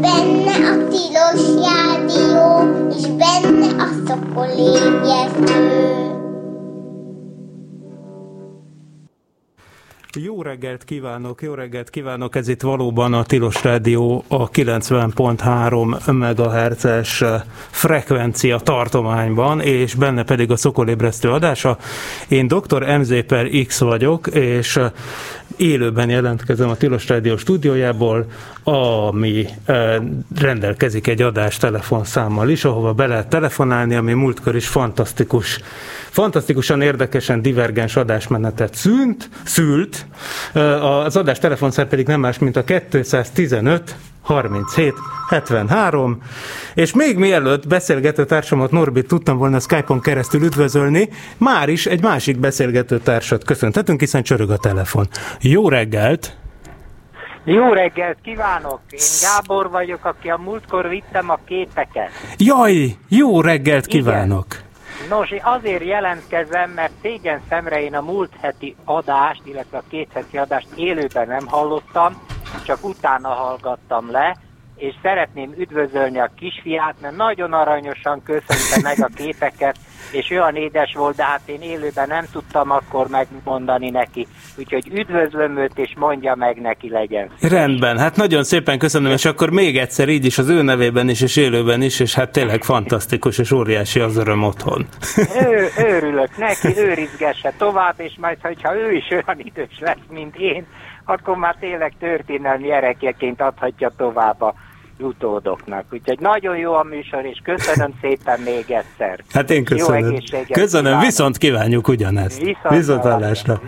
Benne a tilos rádió, és benne a szokol ébresztő. Jó reggelt kívánok, jó reggelt kívánok, ez itt valóban a Tilos Rádió a 90.3 MHz-es frekvencia tartományban, és benne pedig a Szokolébresztő adása. Én dr. MZ per X vagyok, és élőben jelentkezem a Tilos Rádió stúdiójából, ami rendelkezik egy adás telefonszámmal is, ahova be lehet telefonálni, ami múltkor is fantasztikus fantasztikusan érdekesen divergens adásmenetet szűnt, szült. Az adás telefonszer pedig nem más, mint a 215 37 73, és még mielőtt beszélgető társamat Norbit tudtam volna Skype-on keresztül üdvözölni, már is egy másik beszélgető társat köszöntetünk, hiszen csörög a telefon. Jó reggelt! Jó reggelt kívánok! Én Gábor vagyok, aki a múltkor vittem a képeket. Jaj, jó reggelt kívánok! Igen. Nos, azért jelentkezem, mert szégyen szemre én a múlt heti adást, illetve a két heti adást élőben nem hallottam, csak utána hallgattam le, és szeretném üdvözölni a kisfiát, mert nagyon aranyosan köszönte meg a képeket, és olyan édes volt, de hát én élőben nem tudtam akkor megmondani neki. Úgyhogy üdvözlöm őt, és mondja meg neki legyen. Rendben, hát nagyon szépen köszönöm, és akkor még egyszer így is az ő nevében is, és élőben is, és hát tényleg fantasztikus és óriási az öröm otthon. Ő, őrülök neki, őrizgesse tovább, és majd, hogyha ő is olyan idős lesz, mint én, akkor már tényleg történelmi erekeként adhatja tovább a utódoknak. Úgyhogy nagyon jó a műsor, és köszönöm szépen még egyszer. Hát én köszönöm. Jó köszönöm, kívánok. viszont kívánjuk ugyanezt. Viszont, viszont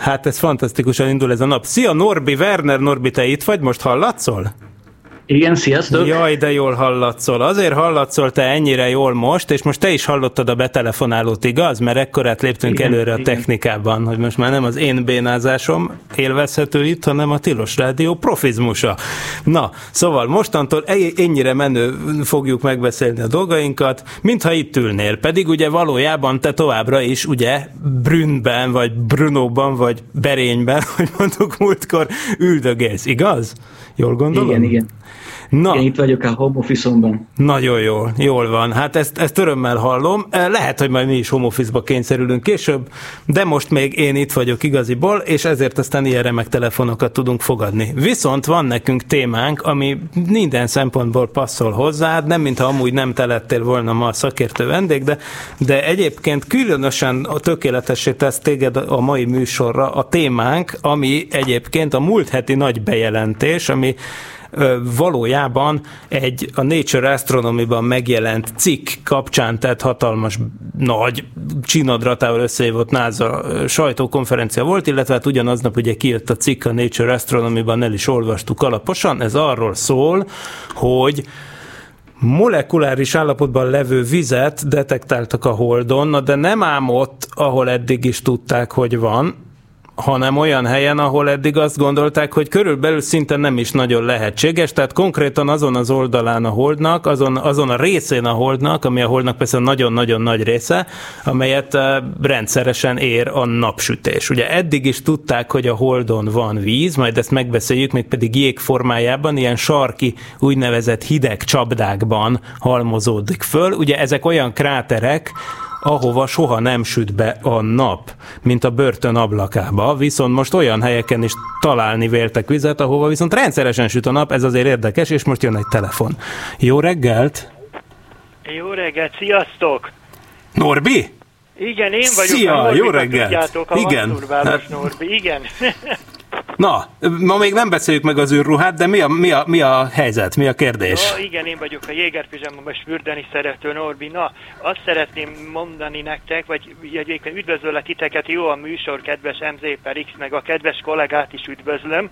Hát ez fantasztikusan indul ez a nap. Szia Norbi, Werner Norbi, te itt vagy? Most hallatszol? Igen, sziasztok! Jaj, de jól hallatszol. Azért hallatszol te ennyire jól most, és most te is hallottad a betelefonálót, igaz? Mert ekkorát léptünk igen, előre a igen. technikában, hogy most már nem az én bénázásom élvezhető itt, hanem a Tilos Rádió profizmusa. Na, szóval mostantól ennyire menő fogjuk megbeszélni a dolgainkat, mintha itt ülnél. Pedig ugye valójában te továbbra is ugye Brünnben, vagy Brunóban, vagy Berényben, hogy mondtuk múltkor üldögélsz, igaz? Jól gondolom? Igen, igen. Na. Én itt vagyok a home office Nagyon jól, jól van. Hát ezt, ezt örömmel hallom. Eh, lehet, hogy majd mi is home office-ba kényszerülünk később, de most még én itt vagyok igaziból, és ezért aztán ilyen remek telefonokat tudunk fogadni. Viszont van nekünk témánk, ami minden szempontból passzol hozzád, nem mintha amúgy nem te lettél volna ma a szakértő vendég, de, de egyébként különösen a tökéletessé tesz téged a mai műsorra a témánk, ami egyébként a múlt heti nagy bejelentés, ami valójában egy a Nature Astronomy-ban megjelent cikk kapcsán tett hatalmas nagy csinadratával összehívott NASA sajtókonferencia volt, illetve hát ugyanaznap ugye kijött a cikk a Nature Astronomy-ban, el is olvastuk alaposan, ez arról szól, hogy molekuláris állapotban levő vizet detektáltak a Holdon, de nem ám ott, ahol eddig is tudták, hogy van, hanem olyan helyen, ahol eddig azt gondolták, hogy körülbelül szinte nem is nagyon lehetséges, tehát konkrétan azon az oldalán a holdnak, azon, azon a részén a holdnak, ami a holdnak persze nagyon-nagyon nagy része, amelyet eh, rendszeresen ér a napsütés. Ugye eddig is tudták, hogy a holdon van víz, majd ezt megbeszéljük, még pedig jég formájában, ilyen sarki úgynevezett hideg csapdákban halmozódik föl. Ugye ezek olyan kráterek, ahova soha nem süt be a nap, mint a börtön ablakába, viszont most olyan helyeken is találni véltek vizet, ahova viszont rendszeresen süt a nap, ez azért érdekes, és most jön egy telefon. Jó reggelt! Jó reggelt, sziasztok! Norbi? Igen, én vagyok. Szia, a jó reggelt! Tudjátok, a Igen. Hát... Norbi. Igen. Na, ma még nem beszéljük meg az űrruhát, de mi a, mi a, mi a helyzet, mi a kérdés? Na, igen, én vagyok a most fürdeni szerető Norbi. Na, azt szeretném mondani nektek, vagy egyébként üdvözöllek titeket, jó a műsor, kedves MZ per X, meg a kedves kollégát is üdvözlöm.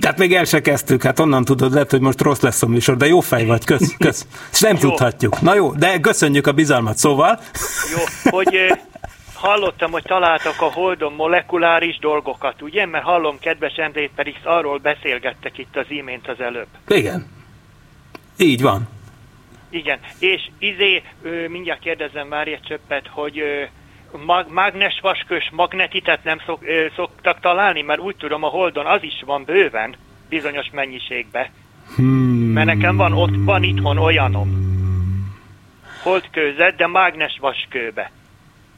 Tehát még el se kezdtük, hát onnan tudod, lehet, hogy most rossz lesz a műsor, de jó fej vagy, kösz, kösz. És nem jó. tudhatjuk. Na jó, de köszönjük a bizalmat, szóval. Jó, hogy hallottam, hogy találtak a Holdon molekuláris dolgokat, ugye? Mert hallom, kedves Endrét pedig arról beszélgettek itt az imént az előbb. Igen. Így van. Igen, és izé, mindjárt kérdezem már egy csöppet, hogy mag, mágnes vaskös magnetitet nem szok, ö, szoktak találni, mert úgy tudom a Holdon az is van bőven. bizonyos mennyiségbe. Hmm. Mert nekem van ott, van itthon olyanom. Holdkőzet, de mágnes vaskőbe.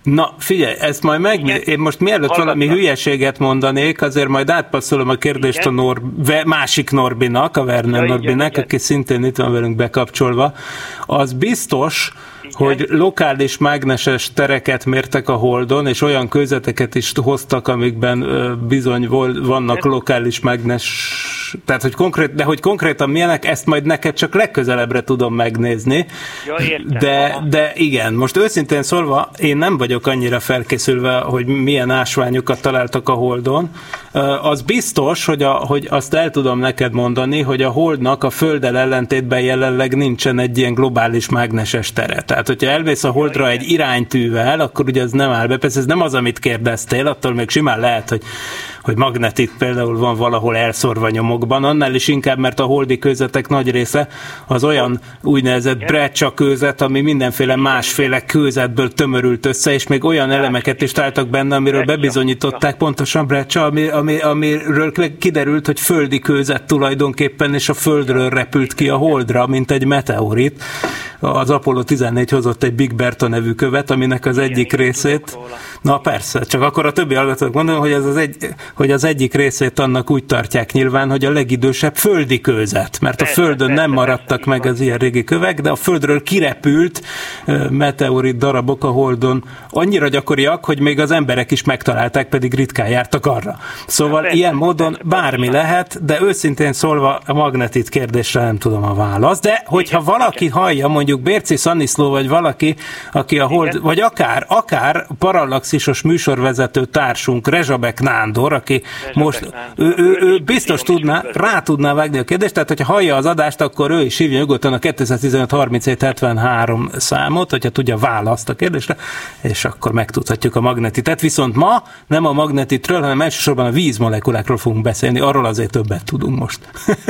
Na, figyelj, ezt majd meg... Én most mielőtt Hallgatnak. valami hülyeséget mondanék, azért majd átpasszolom a kérdést Igen. a Nor, másik Norbinak, a Werner ja, Norbinek, igen, aki szintén itt van velünk bekapcsolva. Az biztos, hogy lokális mágneses tereket mértek a Holdon, és olyan kőzeteket is hoztak, amikben bizony vannak lokális mágnes, tehát hogy konkrét, de hogy konkrétan milyenek, ezt majd neked csak legközelebbre tudom megnézni. Ja, értem, de, de igen, most őszintén szólva, én nem vagyok annyira felkészülve, hogy milyen ásványokat találtak a Holdon. Az biztos, hogy, a, hogy azt el tudom neked mondani, hogy a Holdnak a Földdel ellentétben jelenleg nincsen egy ilyen globális mágneses tere. Tehát hogyha elvész a holdra egy iránytűvel, akkor ugye ez nem áll be. Persze ez nem az, amit kérdeztél, attól még simán lehet, hogy hogy magnetit például van valahol elszorva nyomokban, annál is inkább, mert a holdi kőzetek nagy része az olyan úgynevezett brecsa kőzet, ami mindenféle másféle kőzetből tömörült össze, és még olyan elemeket is találtak benne, amiről bebizonyították pontosan brecsa, ami, ami, amiről kiderült, hogy földi kőzet tulajdonképpen, és a földről repült ki a holdra, mint egy meteorit. Az Apollo 14 hozott egy Big Berta nevű követ, aminek az egyik részét, na persze, csak akkor a többi hallgatók mondom, hogy ez az egy, hogy az egyik részét annak úgy tartják nyilván, hogy a legidősebb földi kőzet, mert a Földön nem maradtak meg az ilyen régi kövek, de a Földről kirepült meteorit darabok a Holdon. Annyira gyakoriak, hogy még az emberek is megtalálták, pedig ritkán jártak arra. Szóval ilyen módon bármi lehet, de őszintén szólva a magnetit kérdésre nem tudom a választ, de hogyha valaki hallja, mondjuk Bérci Szaniszló, vagy valaki, aki a Hold, vagy akár, akár parallaxisos műsorvezető társunk, Rezsabek Nándor, aki most, ő, ő, ő biztos tudná, rá tudná vágni a kérdést, tehát hogyha hallja az adást, akkor ő is hívja nyugodtan a 215 37 73 számot, hogyha tudja választ a kérdésre, és akkor megtudhatjuk a magnetitet. Viszont ma nem a magnetitről, hanem elsősorban a vízmolekulákról fogunk beszélni, arról azért többet tudunk most.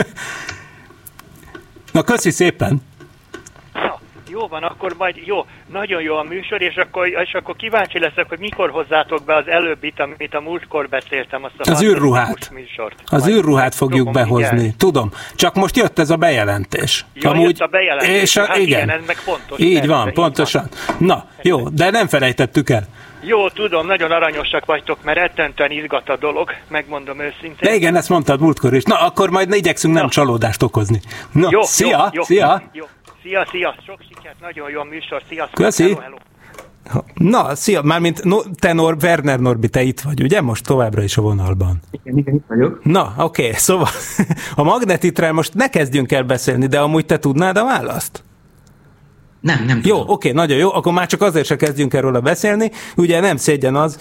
Na, köszi szépen! Jó van, akkor majd jó, nagyon jó a műsor, és akkor, és akkor kíváncsi leszek, hogy mikor hozzátok be az előbbit, amit a múltkor beszéltem, azt a az űrruhát. Műsort. Az majd űrruhát fogjuk behozni, igen. tudom. Csak most jött ez a bejelentés. Jó, Amúgy, a bejelentés, és a, hát igen. igen, ez meg fontos. Így persze, van, pontosan. Van. Na, jó, de nem felejtettük el. Jó, tudom, nagyon aranyosak vagytok, mert rettentően izgat a dolog, megmondom őszintén. De igen, ezt mondtad múltkor is. Na, akkor majd igyekszünk nem csalódást okozni. Na, jó, szia, jó, jó, szia! Jó. Szia, szia, sok sikert, nagyon jó a műsor, sziasztok. Köszi. Hello, hello. Na, szia, mármint no, tenor Werner Norbi, te itt vagy, ugye? Most továbbra is a vonalban. Igen, igen, itt vagyok. Na, oké, okay, szóval a magnetitre most ne kezdjünk el beszélni, de amúgy te tudnád a választ? Nem, nem tudom. Jó, oké, nagyon jó, akkor már csak azért se kezdjünk erről a beszélni. Ugye nem szégyen az,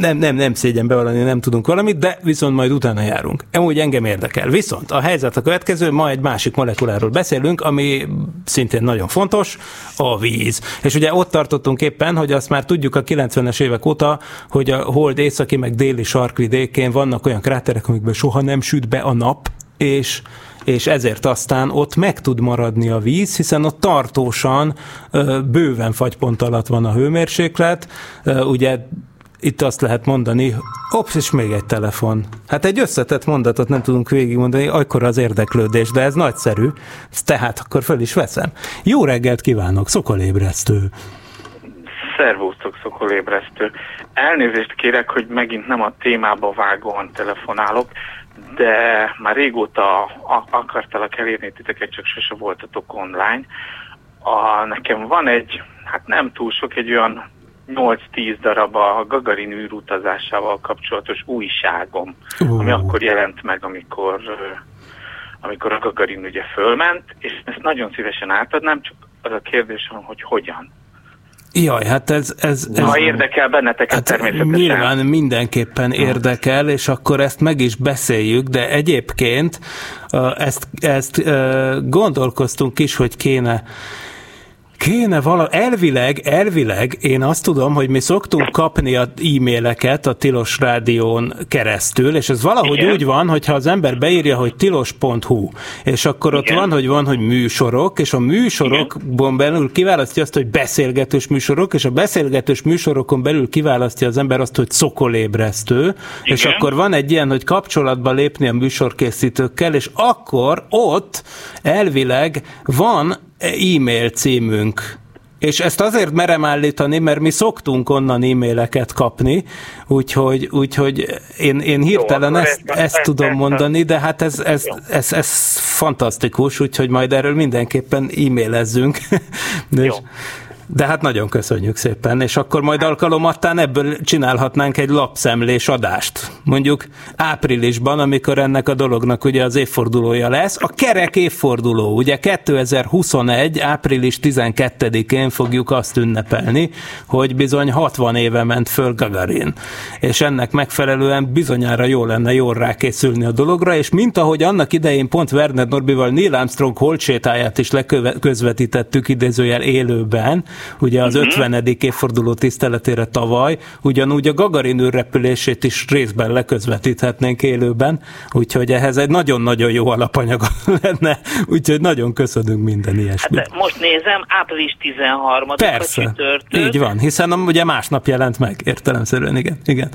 nem, nem, nem szégyen bevallani, nem tudunk valamit, de viszont majd utána járunk. Amúgy engem érdekel. Viszont a helyzet a következő, ma egy másik molekuláról beszélünk, ami szintén nagyon fontos, a víz. És ugye ott tartottunk éppen, hogy azt már tudjuk a 90-es évek óta, hogy a hold északi meg déli sarkvidékén vannak olyan kráterek, amikből soha nem süt be a nap, és és ezért aztán ott meg tud maradni a víz, hiszen ott tartósan bőven fagypont alatt van a hőmérséklet, ugye itt azt lehet mondani, ops, és még egy telefon. Hát egy összetett mondatot nem tudunk végigmondani, akkor az érdeklődés, de ez nagyszerű, tehát akkor föl is veszem. Jó reggelt kívánok, Szokolébresztő! Szervusztok, Szokolébresztő! Elnézést kérek, hogy megint nem a témába vágóan telefonálok, de már régóta akartalak elérni titeket, csak sose voltatok online. A, nekem van egy, hát nem túl sok, egy olyan 8-10 darab a Gagarin űrutazásával kapcsolatos újságom, uh. ami akkor jelent meg, amikor, amikor a Gagarin ugye fölment, és ezt nagyon szívesen átadnám, csak az a kérdésem, hogy hogyan. Jaj, hát ez... ez, ez ha érdekel benneteket hát természetesen. Nyilván mindenképpen érdekel, és akkor ezt meg is beszéljük, de egyébként ezt, ezt gondolkoztunk is, hogy kéne Kéne vala, elvileg, elvileg én azt tudom, hogy mi szoktunk kapni az e-maileket a Tilos Rádión keresztül, és ez valahogy Igen. úgy van, hogyha az ember beírja, hogy tilos.hu, és akkor ott Igen. van, hogy van, hogy műsorok, és a műsorokban belül kiválasztja azt, hogy beszélgetős műsorok, és a beszélgetős műsorokon belül kiválasztja az ember azt, hogy szokolébresztő, és Igen. akkor van egy ilyen, hogy kapcsolatba lépni a műsorkészítőkkel, és akkor ott elvileg van e-mail címünk. És ezt azért merem állítani, mert mi szoktunk onnan e-maileket kapni, úgyhogy, úgyhogy én, én hirtelen akkor ezt, ezt- ezt tudom mondani, de hát ez, ez, ez, ez fantasztikus, úgyhogy majd erről mindenképpen e-mailezzünk. Jó. De hát nagyon köszönjük szépen, és akkor majd alkalomattán ebből csinálhatnánk egy lapszemlés adást. Mondjuk áprilisban, amikor ennek a dolognak ugye az évfordulója lesz. A kerek évforduló, ugye 2021. április 12-én fogjuk azt ünnepelni, hogy bizony 60 éve ment föl Gagarin. És ennek megfelelően bizonyára jó lenne jól rákészülni a dologra, és mint ahogy annak idején pont Werner Norbival Neil Armstrong holtsétáját is leközvetítettük idézőjel élőben, ugye az 50. évforduló tiszteletére tavaly, ugyanúgy a Gagarin űrrepülését is részben leközvetíthetnénk élőben, úgyhogy ehhez egy nagyon-nagyon jó alapanyag lenne, úgyhogy nagyon köszönünk minden ilyesmit. Hát most nézem, április 13 a Persze, csütörtök, így van, hiszen ugye másnap jelent meg, értelemszerűen, igen, igen,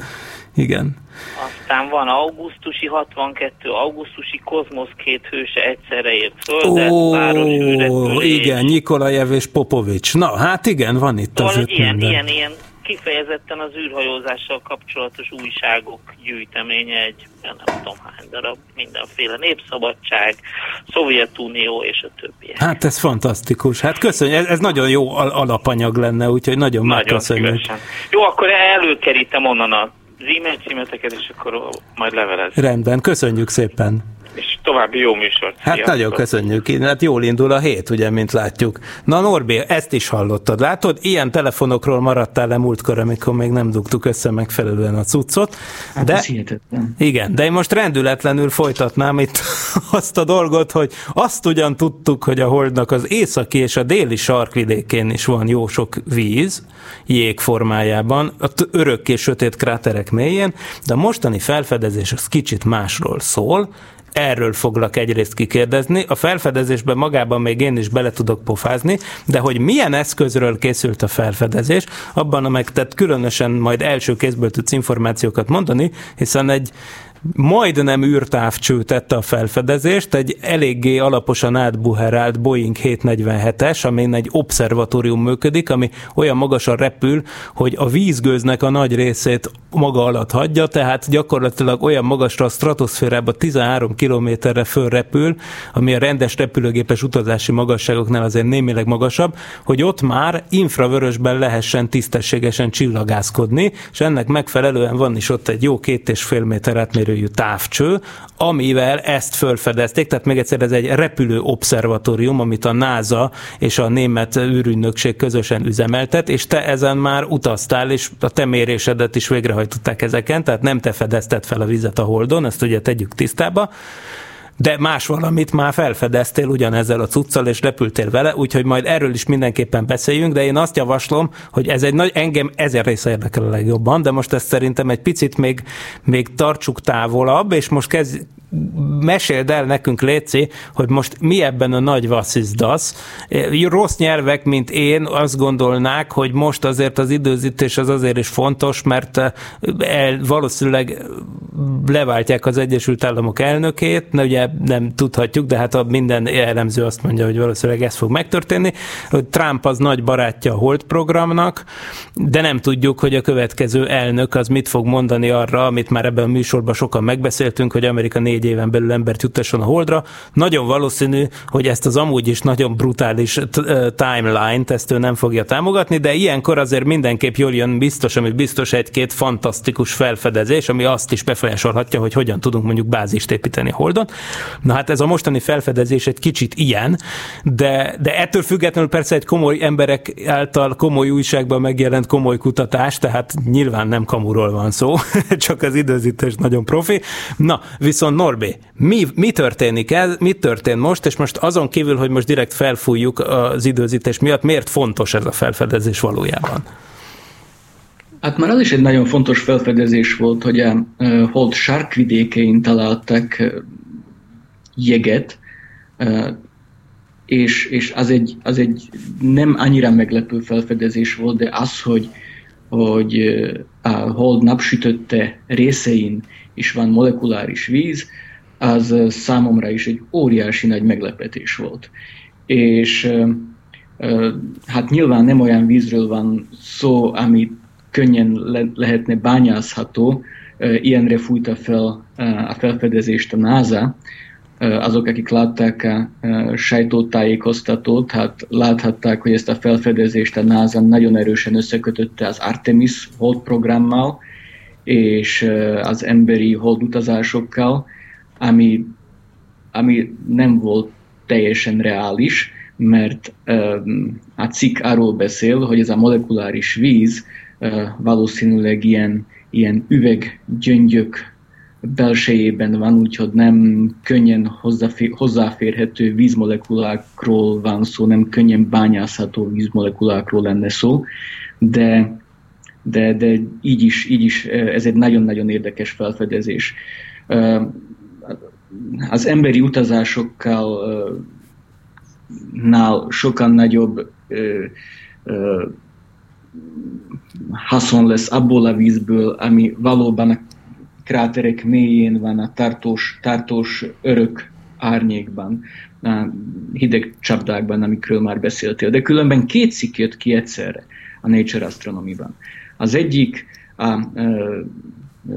igen. aztán van augusztusi 62, augusztusi Kozmosz két hőse egyszerre ért földet, Ó, igen, Nikolajev és Popovics. Na, hát igen, van itt Szóval azért ilyen, minden. ilyen, ilyen kifejezetten az űrhajózással kapcsolatos újságok gyűjteménye egy, nem tudom hány darab, mindenféle népszabadság, Szovjetunió és a többiek. Hát ez fantasztikus. Hát köszönjük, ez, ez nagyon jó al- alapanyag lenne, úgyhogy nagyon, Nagyon megköszönjük. Jó, akkor előkerítem onnan a az e-mail címeteket, és akkor majd levelez. Rendben, köszönjük szépen. És további jó műsort. Hát Sziasztok. nagyon köszönjük. Hát jól indul a hét, ugye, mint látjuk. Na Norbi, ezt is hallottad, látod? Ilyen telefonokról maradtál le múltkor, amikor még nem dugtuk össze megfelelően a cuccot. Hát De igen, de én most rendületlenül folytatnám itt azt a dolgot, hogy azt ugyan tudtuk, hogy a Holdnak az északi és a déli sarkvidékén is van jó sok víz, jég formájában, a örökké sötét kráterek mélyén, de a mostani felfedezés az kicsit másról szól, Erről foglak egyrészt kikérdezni. A felfedezésben magában még én is bele tudok pofázni, de hogy milyen eszközről készült a felfedezés, abban a meg tehát különösen majd első kézből tudsz információkat mondani, hiszen egy majdnem űrtávcső tette a felfedezést, egy eléggé alaposan átbuherált Boeing 747-es, amin egy obszervatórium működik, ami olyan magasan repül, hogy a vízgőznek a nagy részét maga alatt hagyja, tehát gyakorlatilag olyan magasra a stratoszférába 13 kilométerre fölrepül, ami a rendes repülőgépes utazási magasságoknál azért némileg magasabb, hogy ott már infravörösben lehessen tisztességesen csillagászkodni, és ennek megfelelően van is ott egy jó két és fél méter átmérőjű távcső, amivel ezt fölfedezték, tehát még egyszer ez egy repülő obszervatórium, amit a NASA és a német űrügynökség közösen üzemeltet, és te ezen már utaztál, és a te mérésedet is végrehajtották ezeken, tehát nem te fedezted fel a vizet a Holdon, ezt ugye tegyük tisztába, de más valamit már felfedeztél ugyanezzel a cuccal, és repültél vele, úgyhogy majd erről is mindenképpen beszéljünk, de én azt javaslom, hogy ez egy nagy, engem ezer része érdekel a legjobban, de most ezt szerintem egy picit még, még tartsuk távolabb, és most kezd, meséld el nekünk, Léci, hogy most mi ebben a nagy vasszizdasz. Rossz nyelvek, mint én, azt gondolnák, hogy most azért az időzítés az azért is fontos, mert el, valószínűleg leváltják az Egyesült Államok elnökét, de ugye nem tudhatjuk, de hát a minden elemző azt mondja, hogy valószínűleg ez fog megtörténni. Hogy Trump az nagy barátja a Hold programnak, de nem tudjuk, hogy a következő elnök az mit fog mondani arra, amit már ebben a műsorban sokan megbeszéltünk, hogy Amerika négy éven belül embert juttasson a Holdra. Nagyon valószínű, hogy ezt az amúgy is nagyon brutális timeline-t ezt ő nem fogja támogatni, de ilyenkor azért mindenképp jól jön biztos, ami biztos egy-két fantasztikus felfedezés, ami azt is befolyásolhatja, hogy hogyan tudunk mondjuk bázist építeni Holdon. Na hát ez a mostani felfedezés egy kicsit ilyen, de, de ettől függetlenül persze egy komoly emberek által komoly újságban megjelent komoly kutatás, tehát nyilván nem kamuról van szó, csak az időzítés nagyon profi. Na, viszont Norbi, mi, mi történik ez, mi történt most, és most azon kívül, hogy most direkt felfújjuk az időzítés miatt, miért fontos ez a felfedezés valójában? Hát már az is egy nagyon fontos felfedezés volt, hogy a hold sarkvidékein találtak jeget, és, és az, egy, az egy nem annyira meglepő felfedezés volt, de az, hogy, hogy a hold napsütötte részein is van molekuláris víz, az számomra is egy óriási nagy meglepetés volt. És hát nyilván nem olyan vízről van szó, ami könnyen le, lehetne bányászható, ilyenre fújta fel a felfedezést a NASA, azok, akik látták a sajtótájékoztatót, hát láthatták, hogy ezt a felfedezést a NASA nagyon erősen összekötötte az Artemis hold programmal és az emberi hold utazásokkal, ami, ami nem volt teljesen reális, mert a cikk arról beszél, hogy ez a molekuláris víz valószínűleg ilyen, ilyen üveggyöngyök belsejében van, úgyhogy nem könnyen hozzáférhető vízmolekulákról van szó, nem könnyen bányászható vízmolekulákról lenne szó, de, de, de így, is, így is ez egy nagyon-nagyon érdekes felfedezés. Az emberi utazásokkal nál sokkal nagyobb haszon lesz abból a vízből, ami valóban a kráterek mélyén van, a tartós, tartós örök árnyékban, a hideg csapdákban, amikről már beszéltél. De különben két cikk jött ki egyszerre a Nature Astronomy-ban. Az egyik a, a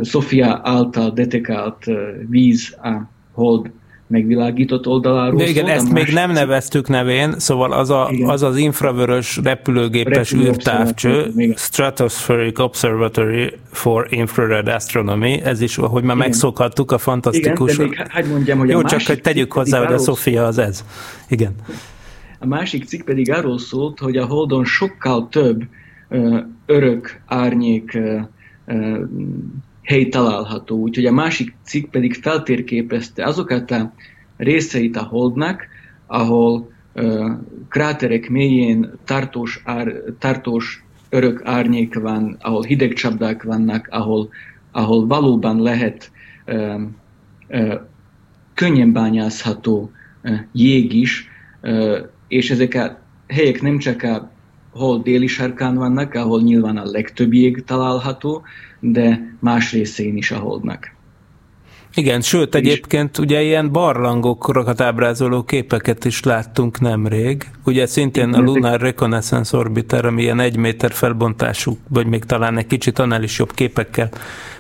Sofia által detekált víz a hold megvilágított oldaláról. De igen, szól, ezt még nem neveztük nevén, szóval az a, az, az infravörös repülőgépes űrtávcső, Stratospheric Observatory for Infrared Astronomy, ez is, ahogy már igen. megszokhattuk a fantasztikus. Igen, de még hát mondjam, hogy Jó, a csak hogy tegyük hozzá, hogy a Sofia az ez. Igen. A másik cikk pedig arról szólt, hogy a Holdon sokkal több uh, örök árnyék uh, uh, hely található. Úgyhogy a másik cikk pedig feltérképezte azokat a részeit a Holdnak, ahol kráterek mélyén tartós, ár, tartós örök árnyék van, ahol hideg csapdák vannak, ahol, ahol valóban lehet uh, uh, könnyen bányászható jég is, és ezek a helyek nem csak a hol déli sarkán vannak, ahol nyilván a legtöbb jég található, de más részén is a holdnak. Igen, sőt, egyébként ugye ilyen barlangokat ábrázoló képeket is láttunk nemrég. Ugye szintén a Lunar Reconnaissance Orbiter, ami ilyen egy méter felbontású, vagy még talán egy kicsit annál is jobb képekkel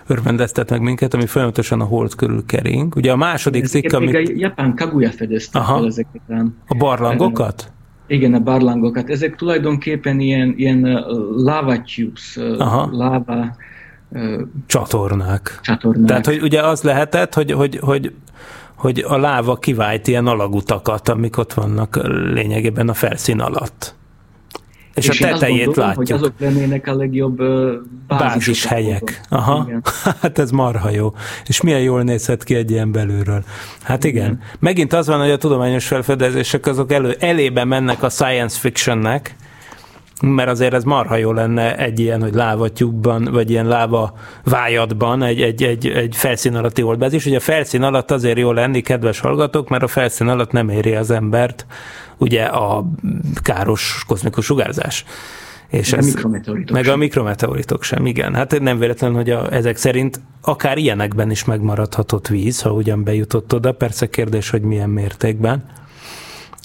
örvendeztet meg minket, ami folyamatosan a hold körül kering. Ugye a második cikk, amit... A japán Kaguya fedezte Aha. fel ezeket. A barlangokat? Igen, a barlangokat. Ezek tulajdonképpen ilyen, ilyen lava tubes, Aha. lava Csatornák. Csatornák. Tehát, hogy ugye az lehetett, hogy, hogy, hogy, hogy a láva kivált ilyen alagutakat, amik ott vannak lényegében a felszín alatt. És, és a tetejét gondolom, látjuk. hogy azok lennének a legjobb bázis helyek. Aha, igen. hát ez marha jó. És milyen jól nézhet ki egy ilyen belülről. Hát igen. igen. Megint az van, hogy a tudományos felfedezések azok elő, elébe mennek a science fictionnek, mert azért ez marha jó lenne egy ilyen, hogy lávatyúbban, vagy ilyen láva vájatban egy, egy, egy, egy felszín alatti oldbázis. Ugye a felszín alatt azért jó lenni, kedves hallgatók, mert a felszín alatt nem éri az embert ugye a káros kozmikus sugárzás. És ez, a mikrometeoritok meg sem. a mikrometeoritok sem, igen. Hát nem véletlen, hogy a, ezek szerint akár ilyenekben is megmaradhatott víz, ha ugyan bejutott oda. Persze kérdés, hogy milyen mértékben.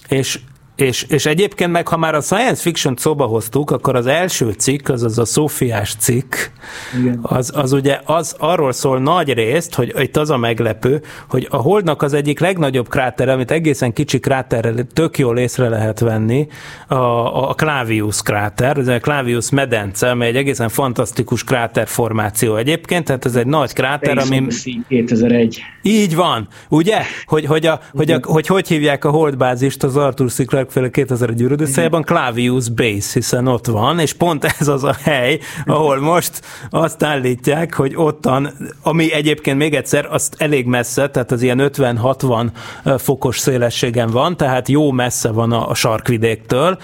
És És, és egyébként meg, ha már a science fiction szóba hoztuk, akkor az első cikk, az az a Szófiás cikk, Igen. Az, az ugye az arról szól nagy részt, hogy itt az a meglepő, hogy a Holdnak az egyik legnagyobb kráter, amit egészen kicsi kráterrel tök jól észre lehet venni, a, a Clavius kráter, ez a Clavius medence, amely egy egészen fantasztikus kráterformáció egyébként, tehát ez egy nagy kráter, ami... 2001. Így van, ugye? Hogy hogy, a, hogy, a, hogy, hogy hívják a holdbázist az Arthur C. Clarke féle 2001 űrödösszejében? Clavius Base, hiszen ott van, és pont ez az a hely, ahol most azt állítják, hogy ottan, ami egyébként még egyszer, azt elég messze, tehát az ilyen 50-60 fokos szélességen van, tehát jó messze van a, a sarkvidéktől,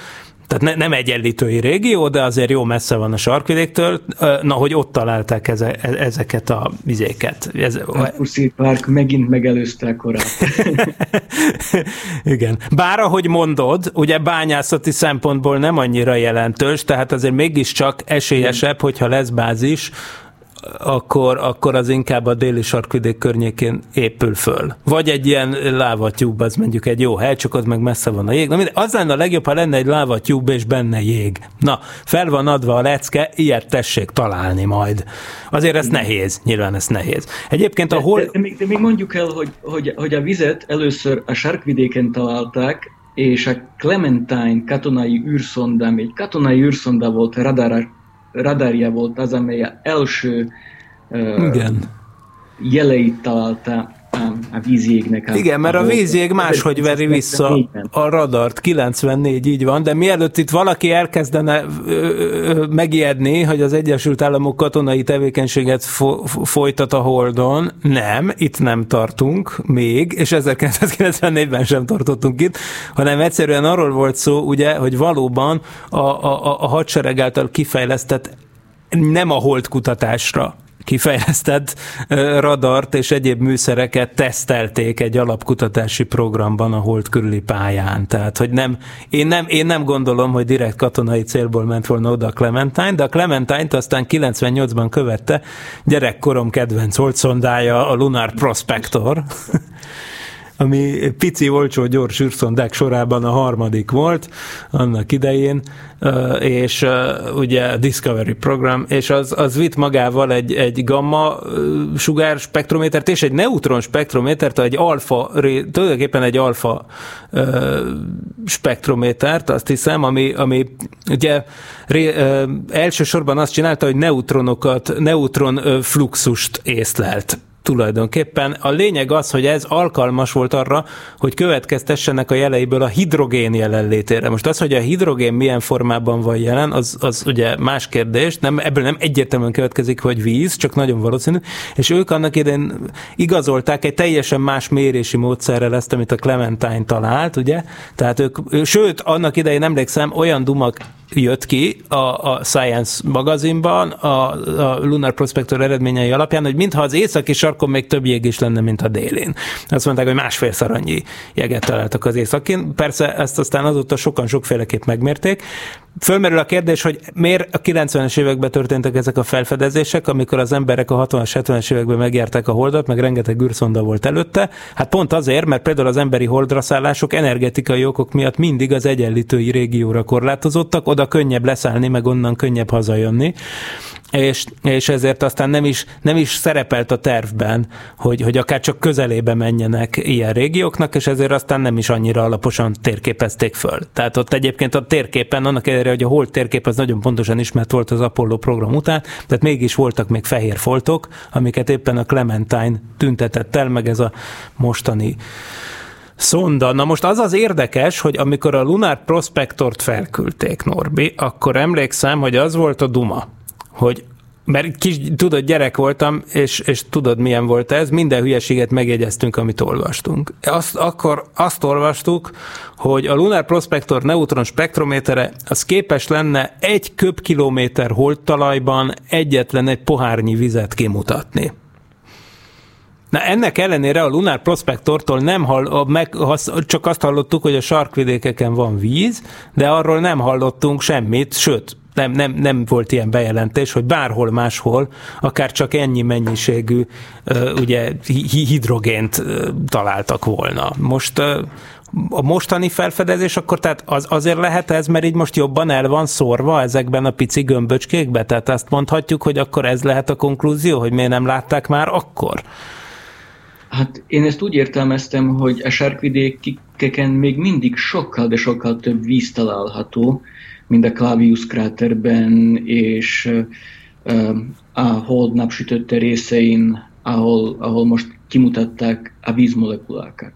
tehát ne, nem egyenlítői régió, de azért jó messze van a sarkvidéktől, na, hogy ott találták eze, e, ezeket a vizéket. Ez, Puszi Park megint megelőzte a korát. Igen. Bár ahogy mondod, ugye bányászati szempontból nem annyira jelentős, tehát azért mégiscsak esélyesebb, hogyha lesz bázis, akkor, akkor az inkább a déli sarkvidék környékén épül föl. Vagy egy ilyen lávatyúb, az mondjuk egy jó hely, csak ott meg messze van a jég. Na, az lenne a legjobb, ha lenne egy lávatyúb és benne jég. Na, fel van adva a lecke, ilyet tessék találni majd. Azért ez nehéz, nyilván ez nehéz. Egyébként a hol... De, de, még, de még mondjuk el, hogy, hogy, hogy a vizet először a sarkvidéken találták, és a Clementine katonai űrszonda, egy katonai űrszonda volt radar radarja volt az, amely első Igen. jeleit találta a vízjégnek. A, Igen, mert a, a vízjég máshogy veri vissza a radart, 94 így van, de mielőtt itt valaki elkezdene megijedni, hogy az Egyesült Államok katonai tevékenységet fo- folytat a Holdon, nem, itt nem tartunk még, és 1994-ben sem tartottunk itt, hanem egyszerűen arról volt szó, ugye, hogy valóban a, a, a hadsereg által kifejlesztett nem a hold kutatásra kifejlesztett radart és egyéb műszereket tesztelték egy alapkutatási programban a hold körüli pályán. Tehát, hogy nem, én nem, én nem gondolom, hogy direkt katonai célból ment volna oda a Clementine, de a Clementine-t aztán 98-ban követte gyerekkorom kedvenc holdszondája, a Lunar Prospector, ami pici, olcsó, gyors űrszondák sorában a harmadik volt annak idején, és ugye a Discovery program, és az, az vitt magával egy, egy gamma sugár spektrométert és egy neutron spektrométert, egy alfa, tulajdonképpen egy alfa spektrométert, azt hiszem, ami, ami ugye ré, elsősorban azt csinálta, hogy neutronokat, neutron fluxust észlelt tulajdonképpen. A lényeg az, hogy ez alkalmas volt arra, hogy következtessenek a jeleiből a hidrogén jelenlétére. Most az, hogy a hidrogén milyen formában van jelen, az, az ugye más kérdés, nem, ebből nem egyértelműen következik, hogy víz, csak nagyon valószínű, és ők annak idején igazolták egy teljesen más mérési módszerrel ezt, amit a Clementine talált, ugye? Tehát ők, sőt, annak idején emlékszem, olyan dumak jött ki a, a Science magazinban a, a Lunar Prospector eredményei alapján, hogy mintha az északi sarkon még több jég is lenne, mint a délén. Azt mondták, hogy másfélszer annyi jeget találtak az északin. Persze ezt aztán azóta sokan sokféleképp megmérték, Fölmerül a kérdés, hogy miért a 90-es években történtek ezek a felfedezések, amikor az emberek a 60-as, 70-es években megjárták a holdat, meg rengeteg űrszonda volt előtte. Hát pont azért, mert például az emberi holdra szállások energetikai okok miatt mindig az egyenlítői régióra korlátozottak, oda könnyebb leszállni, meg onnan könnyebb hazajönni és, és ezért aztán nem is, nem is szerepelt a tervben, hogy, hogy akár csak közelébe menjenek ilyen régióknak, és ezért aztán nem is annyira alaposan térképezték föl. Tehát ott egyébként a térképen, annak ellenére, hogy a hold térkép az nagyon pontosan ismert volt az Apollo program után, tehát mégis voltak még fehér foltok, amiket éppen a Clementine tüntetett el, meg ez a mostani Szonda. Na most az az érdekes, hogy amikor a Lunar Prospectort felküldték, Norbi, akkor emlékszem, hogy az volt a duma, hogy mert kis, tudod, gyerek voltam, és, és tudod, milyen volt ez, minden hülyeséget megjegyeztünk, amit olvastunk. Azt, akkor azt olvastuk, hogy a Lunar Prospector neutron spektrométere az képes lenne egy köbkilométer holdtalajban egyetlen egy pohárnyi vizet kimutatni. Na ennek ellenére a Lunar Prospectortól nem hall, meg, csak azt hallottuk, hogy a sarkvidékeken van víz, de arról nem hallottunk semmit, sőt, nem, nem, nem volt ilyen bejelentés, hogy bárhol máshol, akár csak ennyi mennyiségű ugye hidrogént találtak volna. Most a mostani felfedezés akkor tehát az, azért lehet ez, mert így most jobban el van szórva ezekben a pici gömböcskékbe? Tehát azt mondhatjuk, hogy akkor ez lehet a konklúzió, hogy miért nem látták már akkor? Hát én ezt úgy értelmeztem, hogy a sarkvidékeken még mindig sokkal, de sokkal több víz található, mint a Clavius kráterben, és a hold napsütötte részein, ahol, ahol most kimutatták a vízmolekulákat.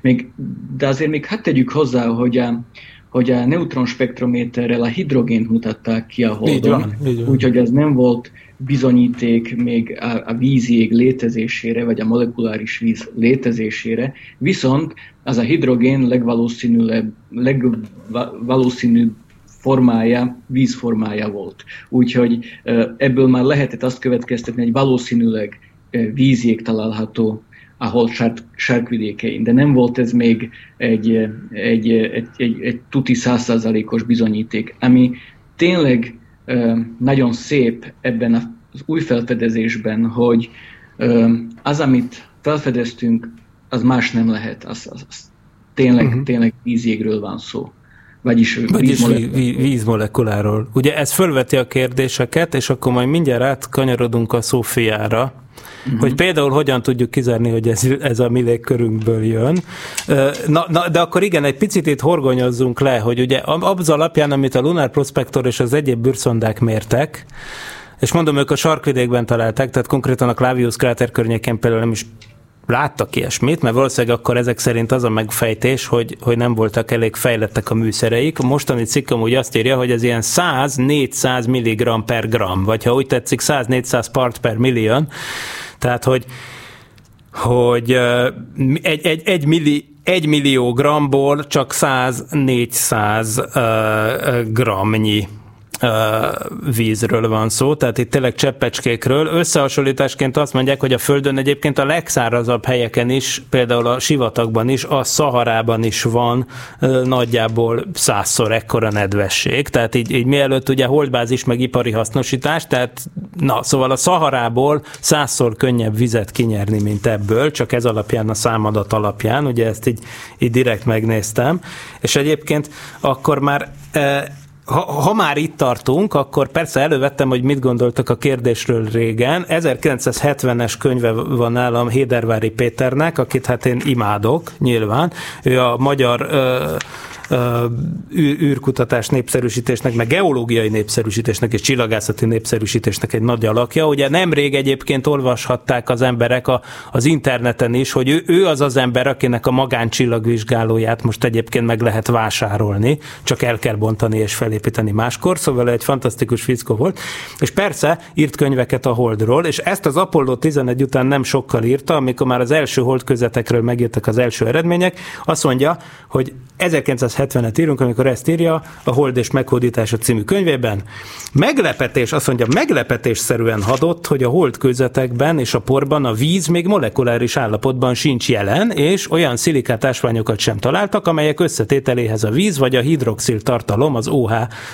Még, de azért még hát tegyük hozzá, hogy a, hogy a neutronspektrométerrel a hidrogént mutatták ki a holdon, úgyhogy ez nem volt bizonyíték még a, a vízjég létezésére, vagy a molekuláris víz létezésére, viszont az a hidrogén legvalószínűbb, legvalószínűbb formája, vízformája volt. Úgyhogy ebből már lehetett azt következtetni, hogy valószínűleg vízjég található a hold sarkvidékein, de nem volt ez még egy, egy, egy, egy, egy tuti százszázalékos bizonyíték, ami tényleg nagyon szép ebben az új felfedezésben, hogy az, amit felfedeztünk, az más nem lehet, az, az, az tényleg, uh-huh. tényleg vízjégről van szó. Vagyis, Vagyis vízmolekuláról. Ugye ez fölveti a kérdéseket, és akkor majd mindjárt átkanyarodunk a Szófiára, uh-huh. hogy például hogyan tudjuk kizárni, hogy ez, ez a mi légkörünkből jön. Na, na, de akkor igen, egy picit itt horgonyozzunk le, hogy ugye az alapján, amit a Lunar Prospector és az egyéb bűrszondák mértek, és mondom, ők a sarkvidékben találták, tehát konkrétan a Clavius kráter környékén például nem is láttak ilyesmit, mert valószínűleg akkor ezek szerint az a megfejtés, hogy, hogy nem voltak elég fejlettek a műszereik. A mostani cikk amúgy azt írja, hogy ez ilyen 100-400 mg per gram, vagy ha úgy tetszik, 100-400 part per million. Tehát, hogy hogy egy, egy, egy, milli, egy millió gramból csak 100-400 gramnyi vízről van szó, tehát itt tényleg cseppecskékről. Összehasonlításként azt mondják, hogy a Földön egyébként a legszárazabb helyeken is, például a sivatagban is, a Szaharában is van nagyjából százszor ekkora nedvesség. Tehát így, így mielőtt ugye holdbázis meg ipari hasznosítás, tehát na, szóval a Szaharából százszor könnyebb vizet kinyerni, mint ebből, csak ez alapján, a számadat alapján, ugye ezt így, így direkt megnéztem. És egyébként akkor már ha, ha már itt tartunk, akkor persze elővettem, hogy mit gondoltak a kérdésről régen. 1970-es könyve van nálam Hédervári Péternek, akit hát én imádok, nyilván. Ő a magyar ö, űrkutatás népszerűsítésnek, meg geológiai népszerűsítésnek és csillagászati népszerűsítésnek egy nagy alakja. Ugye nemrég egyébként olvashatták az emberek a, az interneten is, hogy ő, ő az az ember, akinek a magáncsillagvizsgálóját most egyébként meg lehet vásárolni, csak el kell bontani és felépíteni máskor, szóval egy fantasztikus fickó volt. És persze írt könyveket a Holdról, és ezt az Apollo 11 után nem sokkal írta, amikor már az első hold közetekről megjöttek az első eredmények, azt mondja, hogy 1970 70-et írunk, amikor ezt írja a Hold és meghódítása című könyvében. Meglepetés, azt mondja, meglepetésszerűen hadott, hogy a hold kőzetekben és a porban a víz még molekuláris állapotban sincs jelen, és olyan szilikát ásványokat sem találtak, amelyek összetételéhez a víz vagy a hidroxil tartalom, az OH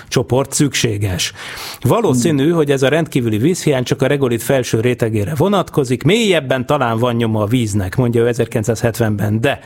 csoport szükséges. Valószínű, hogy ez a rendkívüli vízhiány csak a regolit felső rétegére vonatkozik, mélyebben talán van nyoma a víznek, mondja ő 1970-ben, de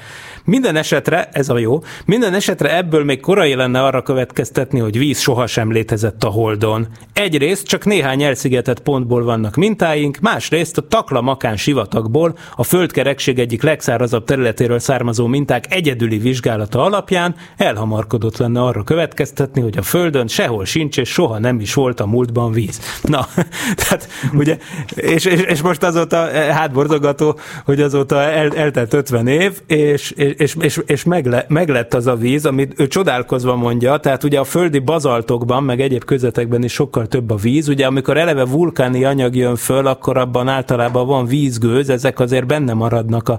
minden esetre, ez a jó, minden esetre ebből még korai lenne arra következtetni, hogy víz sohasem létezett a Holdon. Egyrészt csak néhány elszigetett pontból vannak mintáink, másrészt a Takla-Makán sivatagból, a földkerekség egyik legszárazabb területéről származó minták egyedüli vizsgálata alapján elhamarkodott lenne arra következtetni, hogy a Földön sehol sincs és soha nem is volt a múltban víz. Na, tehát ugye, és, és, és most azóta hátbordogató, hogy azóta el, eltelt 50 év, és, és, és, és, és megle, meglett az a víz, amit ő csodálkozva mondja, tehát ugye a földi bazaltokban, meg egyéb közvetekben is sokkal több a víz. Ugye amikor eleve vulkáni anyag jön föl, akkor abban általában van vízgőz, ezek azért benne maradnak a,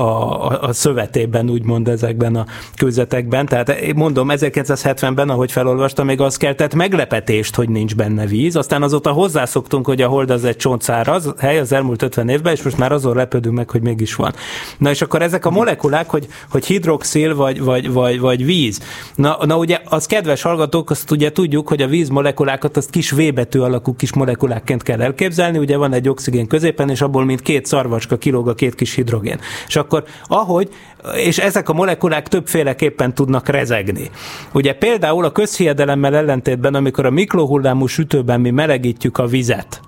a, a szövetében, úgymond ezekben a közvetekben. Tehát mondom, 1970-ben, ahogy felolvastam, még az keltett meglepetést, hogy nincs benne víz. Aztán azóta hozzászoktunk, hogy a hold az egy csontszáraz hely az elmúlt 50 évben, és most már azon lepődünk meg, hogy mégis van. Na és akkor ezek a molekulák, hogy, hogy hidroxil vagy, vagy, vagy, vagy vagy víz. Na, na ugye az kedves hallgatók, azt ugye tudjuk, hogy a víz molekulákat azt kis V alakú kis molekulákként kell elképzelni, ugye van egy oxigén középen, és abból mint két szarvacska kilóg a két kis hidrogén. És akkor ahogy, és ezek a molekulák többféleképpen tudnak rezegni. Ugye például a közhiedelemmel ellentétben, amikor a mikrohullámú sütőben mi melegítjük a vizet,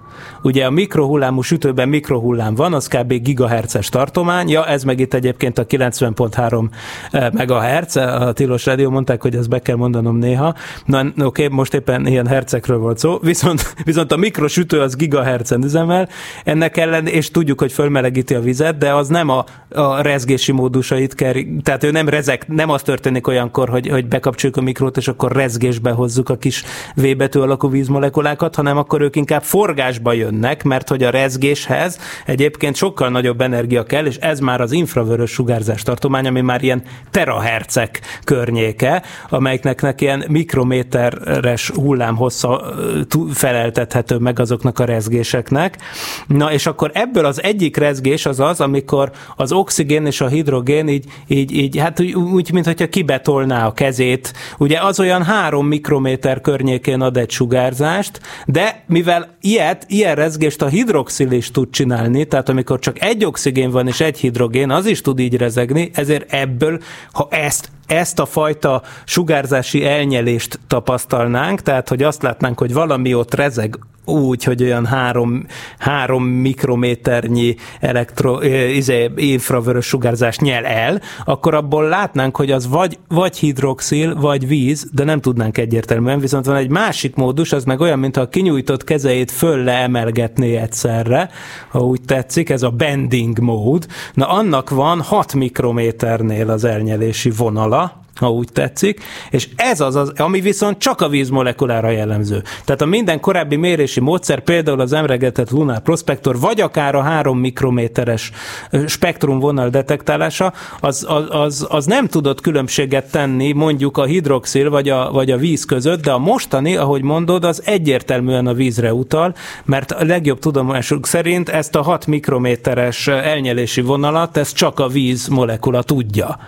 Ugye a mikrohullámú sütőben mikrohullám van, az kb. gigahertzes tartomány, ja, ez meg itt egyébként a 90.3 eh, megahertz, a Tilos Rádió mondták, hogy ezt be kell mondanom néha, na oké, okay, most éppen ilyen hercekről volt szó, viszont, viszont a mikrosütő az gigahertzen üzemel, ennek ellen, és tudjuk, hogy fölmelegíti a vizet, de az nem a, a rezgési módusait kell, tehát ő nem rezek, nem az történik olyankor, hogy, hogy bekapcsoljuk a mikrót, és akkor rezgésbe hozzuk a kis V betű alakú vízmolekulákat, hanem akkor ők inkább forgásba jönnek, mert hogy a rezgéshez egyébként sokkal nagyobb energia kell, és ez már az infravörös sugárzás tartomány, ami már ilyen terahercek környéke, amelyeknek ilyen mikrométeres hullámhossza feleltethető meg azoknak a rezgéseknek. Na és akkor ebből az egyik rezgés az az, amikor az oxigén és a hidrogén így, így, így hát úgy, úgy mint hogyha kibetolná a kezét. Ugye az olyan három mikrométer környékén ad egy sugárzást, de mivel ilyet, ilyen rezgést a hidroxil is tud csinálni, tehát amikor csak egy oxigén van és egy hidrogén, az is tud így rezegni, ezért ebből, ha ezt ezt a fajta sugárzási elnyelést tapasztalnánk, tehát hogy azt látnánk, hogy valami ott rezeg úgy, hogy olyan három, három mikrométernyi elektro, izé, infravörös sugárzást nyel el, akkor abból látnánk, hogy az vagy, vagy hidroxil, vagy víz, de nem tudnánk egyértelműen, viszont van egy másik módus, az meg olyan, mintha a kinyújtott kezeit föl leemelgetné egyszerre, ha úgy tetszik, ez a bending mód. Na annak van 6 mikrométernél az elnyelési vonala, ha úgy tetszik, és ez az, az ami viszont csak a víz molekulára jellemző. Tehát a minden korábbi mérési módszer, például az emlegetett Lunar Prospektor, vagy akár a három mikrométeres spektrumvonal detektálása, az, az, az, az nem tudott különbséget tenni mondjuk a hidroxil vagy a, vagy a víz között, de a mostani, ahogy mondod, az egyértelműen a vízre utal, mert a legjobb tudomásuk szerint ezt a 6 mikrométeres elnyelési vonalat, ezt csak a víz molekula tudja.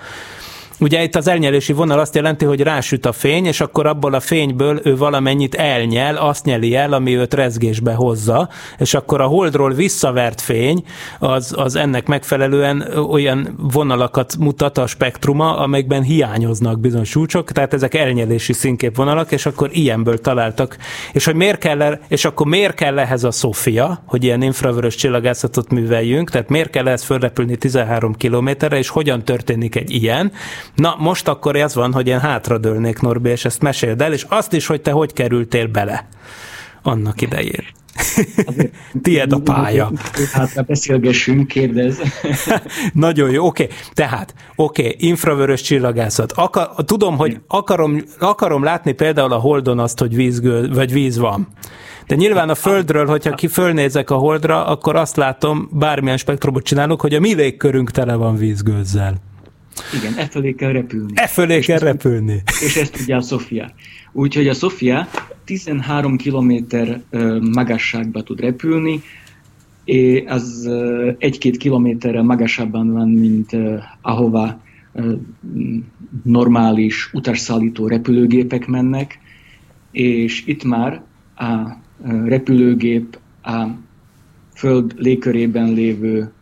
Ugye itt az elnyelési vonal azt jelenti, hogy rásüt a fény, és akkor abból a fényből ő valamennyit elnyel, azt nyeli el, ami őt rezgésbe hozza, és akkor a holdról visszavert fény az, az ennek megfelelően olyan vonalakat mutat a spektruma, amelyekben hiányoznak bizonyos súcsok, tehát ezek elnyelési színképvonalak, és akkor ilyenből találtak. És hogy miért kell, el, és akkor miért kell ehhez a Sofia, hogy ilyen infravörös csillagászatot műveljünk, tehát miért kell ehhez fölrepülni 13 kilométerre, és hogyan történik egy ilyen? Na, most akkor ez van, hogy én hátradőlnék, Norbi, és ezt meséld el, és azt is, hogy te hogy kerültél bele annak idején. Tied a pálya. Hát beszélgessünk, kérdez. Nagyon jó, oké. Okay. Tehát, oké, okay, infravörös csillagászat. Akar, tudom, hogy akarom, akarom látni például a Holdon azt, hogy vízgő, vagy víz van. De nyilván a Földről, hogyha ki fölnézek a Holdra, akkor azt látom, bármilyen spektrumot csinálok, hogy a mi légkörünk tele van vízgőzzel. Igen, e fölé kell repülni. E fölé kell repülni. És ezt tudja a Sofia. Úgyhogy a Sofia 13 km magasságba tud repülni, és az egy-két kilométerrel magasabban van, mint ahova normális utasszállító repülőgépek mennek, és itt már a repülőgép a Föld légkörében lévő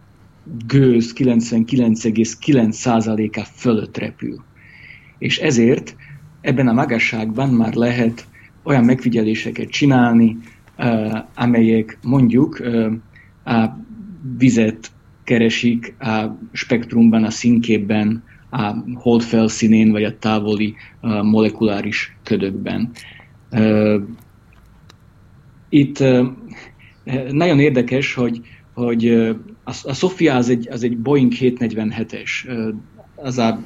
gőz 99,9%-a fölött repül. És ezért ebben a magasságban már lehet olyan megfigyeléseket csinálni, amelyek mondjuk a vizet keresik a spektrumban, a színképben, a hold felszínén, vagy a távoli molekuláris ködökben. Itt nagyon érdekes, hogy, hogy a, a Sofia az egy, az egy Boeing 747-es, az a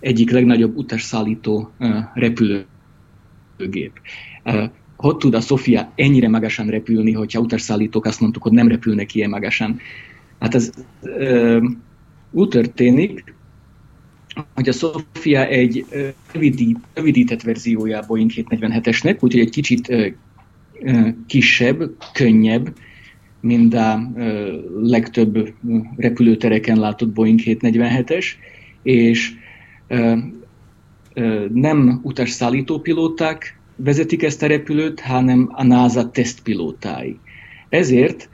egyik legnagyobb utasszállító repülőgép. Hogy tud a Sofia ennyire magasan repülni, hogyha utasszállítók azt mondtuk, hogy nem repülnek ilyen magasan? Hát ez úgy történik, hogy a Sofia egy rövidít, rövidített verziója a Boeing 747-esnek, úgyhogy egy kicsit kisebb, könnyebb, mint a legtöbb repülőtereken látott Boeing 747-es, és nem utasszállító pilóták vezetik ezt a repülőt, hanem a NASA tesztpilótái. Ezért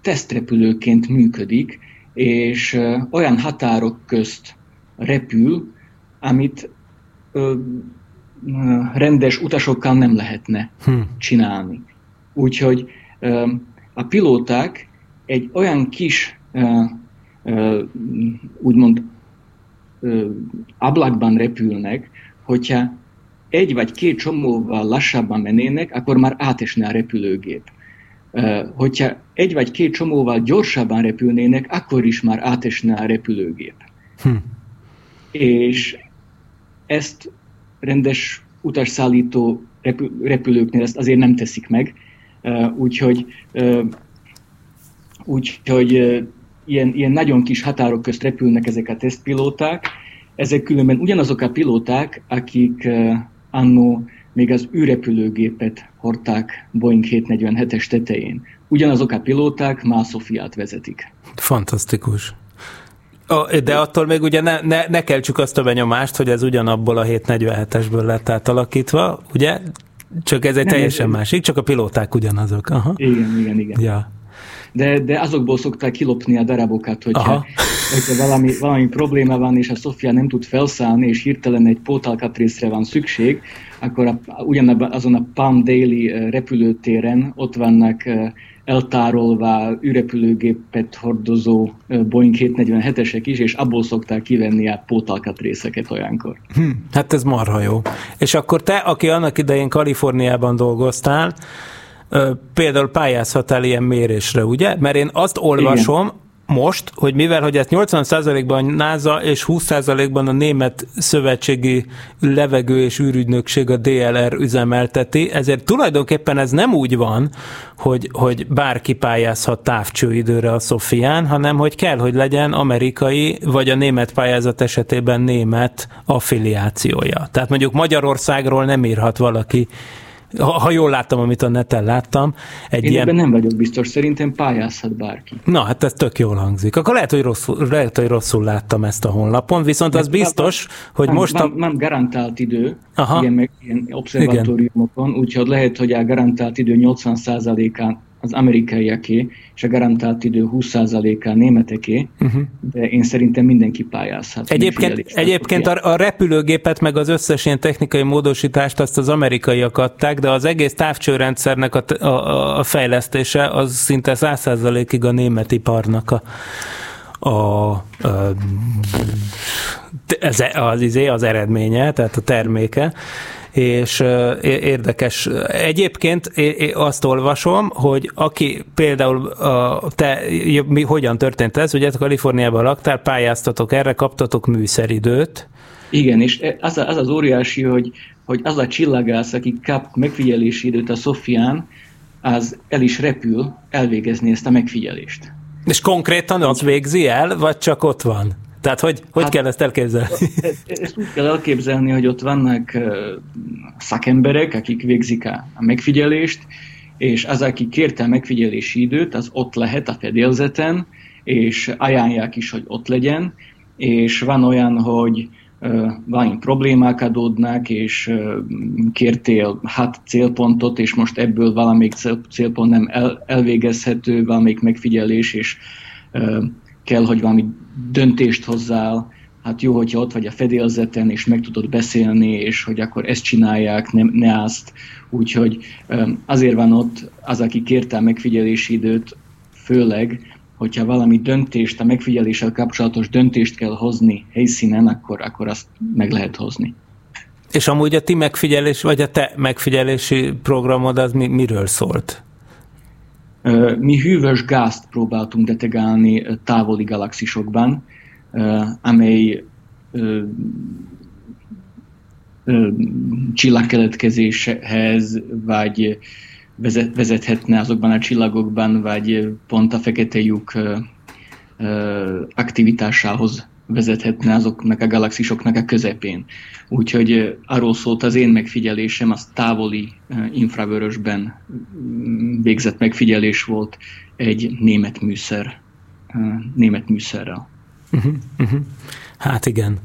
tesztrepülőként működik, és olyan határok közt repül, amit rendes utasokkal nem lehetne hm. csinálni. Úgyhogy a pilóták egy olyan kis úgymond ablakban repülnek, hogyha egy vagy két csomóval lassabban mennének, akkor már átesne a repülőgép. Hogyha egy vagy két csomóval gyorsabban repülnének, akkor is már átesne a repülőgép. Hm. És ezt rendes utasszállító repülőknél ezt azért nem teszik meg, úgyhogy, úgyhogy ilyen, ilyen nagyon kis határok közt repülnek ezek a tesztpilóták. Ezek különben ugyanazok a pilóták, akik annó még az űrrepülőgépet hordták Boeing 747-es tetején. Ugyanazok a pilóták már Sofiát vezetik. Fantasztikus. De attól még ugye ne, ne, ne keltsük azt a benyomást, hogy ez ugyanabból a 747-esből lett átalakítva, ugye? Csak ez egy Nem, teljesen ez másik, csak a pilóták ugyanazok. Aha. Igen, igen, igen. Ja. De, de azokból szokták kilopni a darabokat, hogyha, hogyha valami, valami probléma van, és a Sofia nem tud felszállni, és hirtelen egy pótalkatrészre van szükség, akkor a, ugyanabban azon a Palm Daily repülőtéren ott vannak eltárolva űrrepülőgépet hordozó Boeing 747-esek is, és abból szokták kivenni a pótalkatrészeket olyankor. Hm, hát ez marha jó. És akkor te, aki annak idején Kaliforniában dolgoztál, például pályázhatál ilyen mérésre, ugye? Mert én azt olvasom, Igen most, hogy mivel, hogy ezt 80%-ban a NASA és 20%-ban a Német Szövetségi Levegő és űrügynökség a DLR üzemelteti, ezért tulajdonképpen ez nem úgy van, hogy, hogy bárki pályázhat távcsőidőre a Szofián, hanem hogy kell, hogy legyen amerikai, vagy a német pályázat esetében német affiliációja. Tehát mondjuk Magyarországról nem írhat valaki ha, ha jól láttam, amit a neten láttam. Egy Én ilyen... ebben nem vagyok biztos, szerintem pályázhat bárki. Na, hát ez tök jól hangzik. Akkor lehet, hogy rosszul, lehet, hogy rosszul láttam ezt a honlapon, viszont az biztos, hogy most... A... Nem, nem garantált idő, Aha. ilyen, meg, ilyen obszervatóriumokon, úgyhogy lehet, hogy a garantált idő 80%-án az amerikaiaké, és a garantált idő 20%-a németeké, uh-huh. de én szerintem mindenki pályázhat. Egyébként, egyébként a, a repülőgépet meg az összes ilyen technikai módosítást azt az amerikaiak adták, de az egész távcsőrendszernek a, a, a fejlesztése az szinte 100%-ig a német iparnak a, a, a az, az, az eredménye, tehát a terméke és érdekes. Egyébként azt olvasom, hogy aki például te, mi, hogyan történt ez, ugye Kaliforniában laktál, pályáztatok erre, kaptatok műszeridőt, igen, és az, az az óriási, hogy, hogy az a csillagász, aki kap megfigyelési időt a Szofián, az el is repül elvégezni ezt a megfigyelést. És konkrétan az végzi el, vagy csak ott van? Tehát hogy, hogy hát, kell ezt elképzelni? Ezt úgy kell elképzelni, hogy ott vannak szakemberek, akik végzik a, megfigyelést, és az, aki kérte a megfigyelési időt, az ott lehet a fedélzeten, és ajánlják is, hogy ott legyen, és van olyan, hogy valami problémák adódnak, és kértél hat célpontot, és most ebből valamelyik célpont nem el, elvégezhető, valamelyik megfigyelés, és kell, hogy valami döntést hozzál, hát jó, hogyha ott vagy a fedélzeten, és meg tudod beszélni, és hogy akkor ezt csinálják, nem, ne azt. Úgyhogy azért van ott az, aki kérte a megfigyelési időt, főleg, hogyha valami döntést, a megfigyeléssel kapcsolatos döntést kell hozni helyszínen, akkor, akkor azt meg lehet hozni. És amúgy a ti megfigyelés, vagy a te megfigyelési programod az mi, miről szólt? Mi hűvös gázt próbáltunk detegálni távoli galaxisokban, amely csillagkeletkezéshez, vagy vezethetne azokban a csillagokban, vagy pont a fekete lyuk aktivitásához vezethetne azoknak a galaxisoknak a közepén. Úgyhogy arról szólt az én megfigyelésem, az távoli infravörösben mm, végzett megfigyelés volt egy német műszer, német műszerrel. Uh-huh, uh-huh. Hát igen.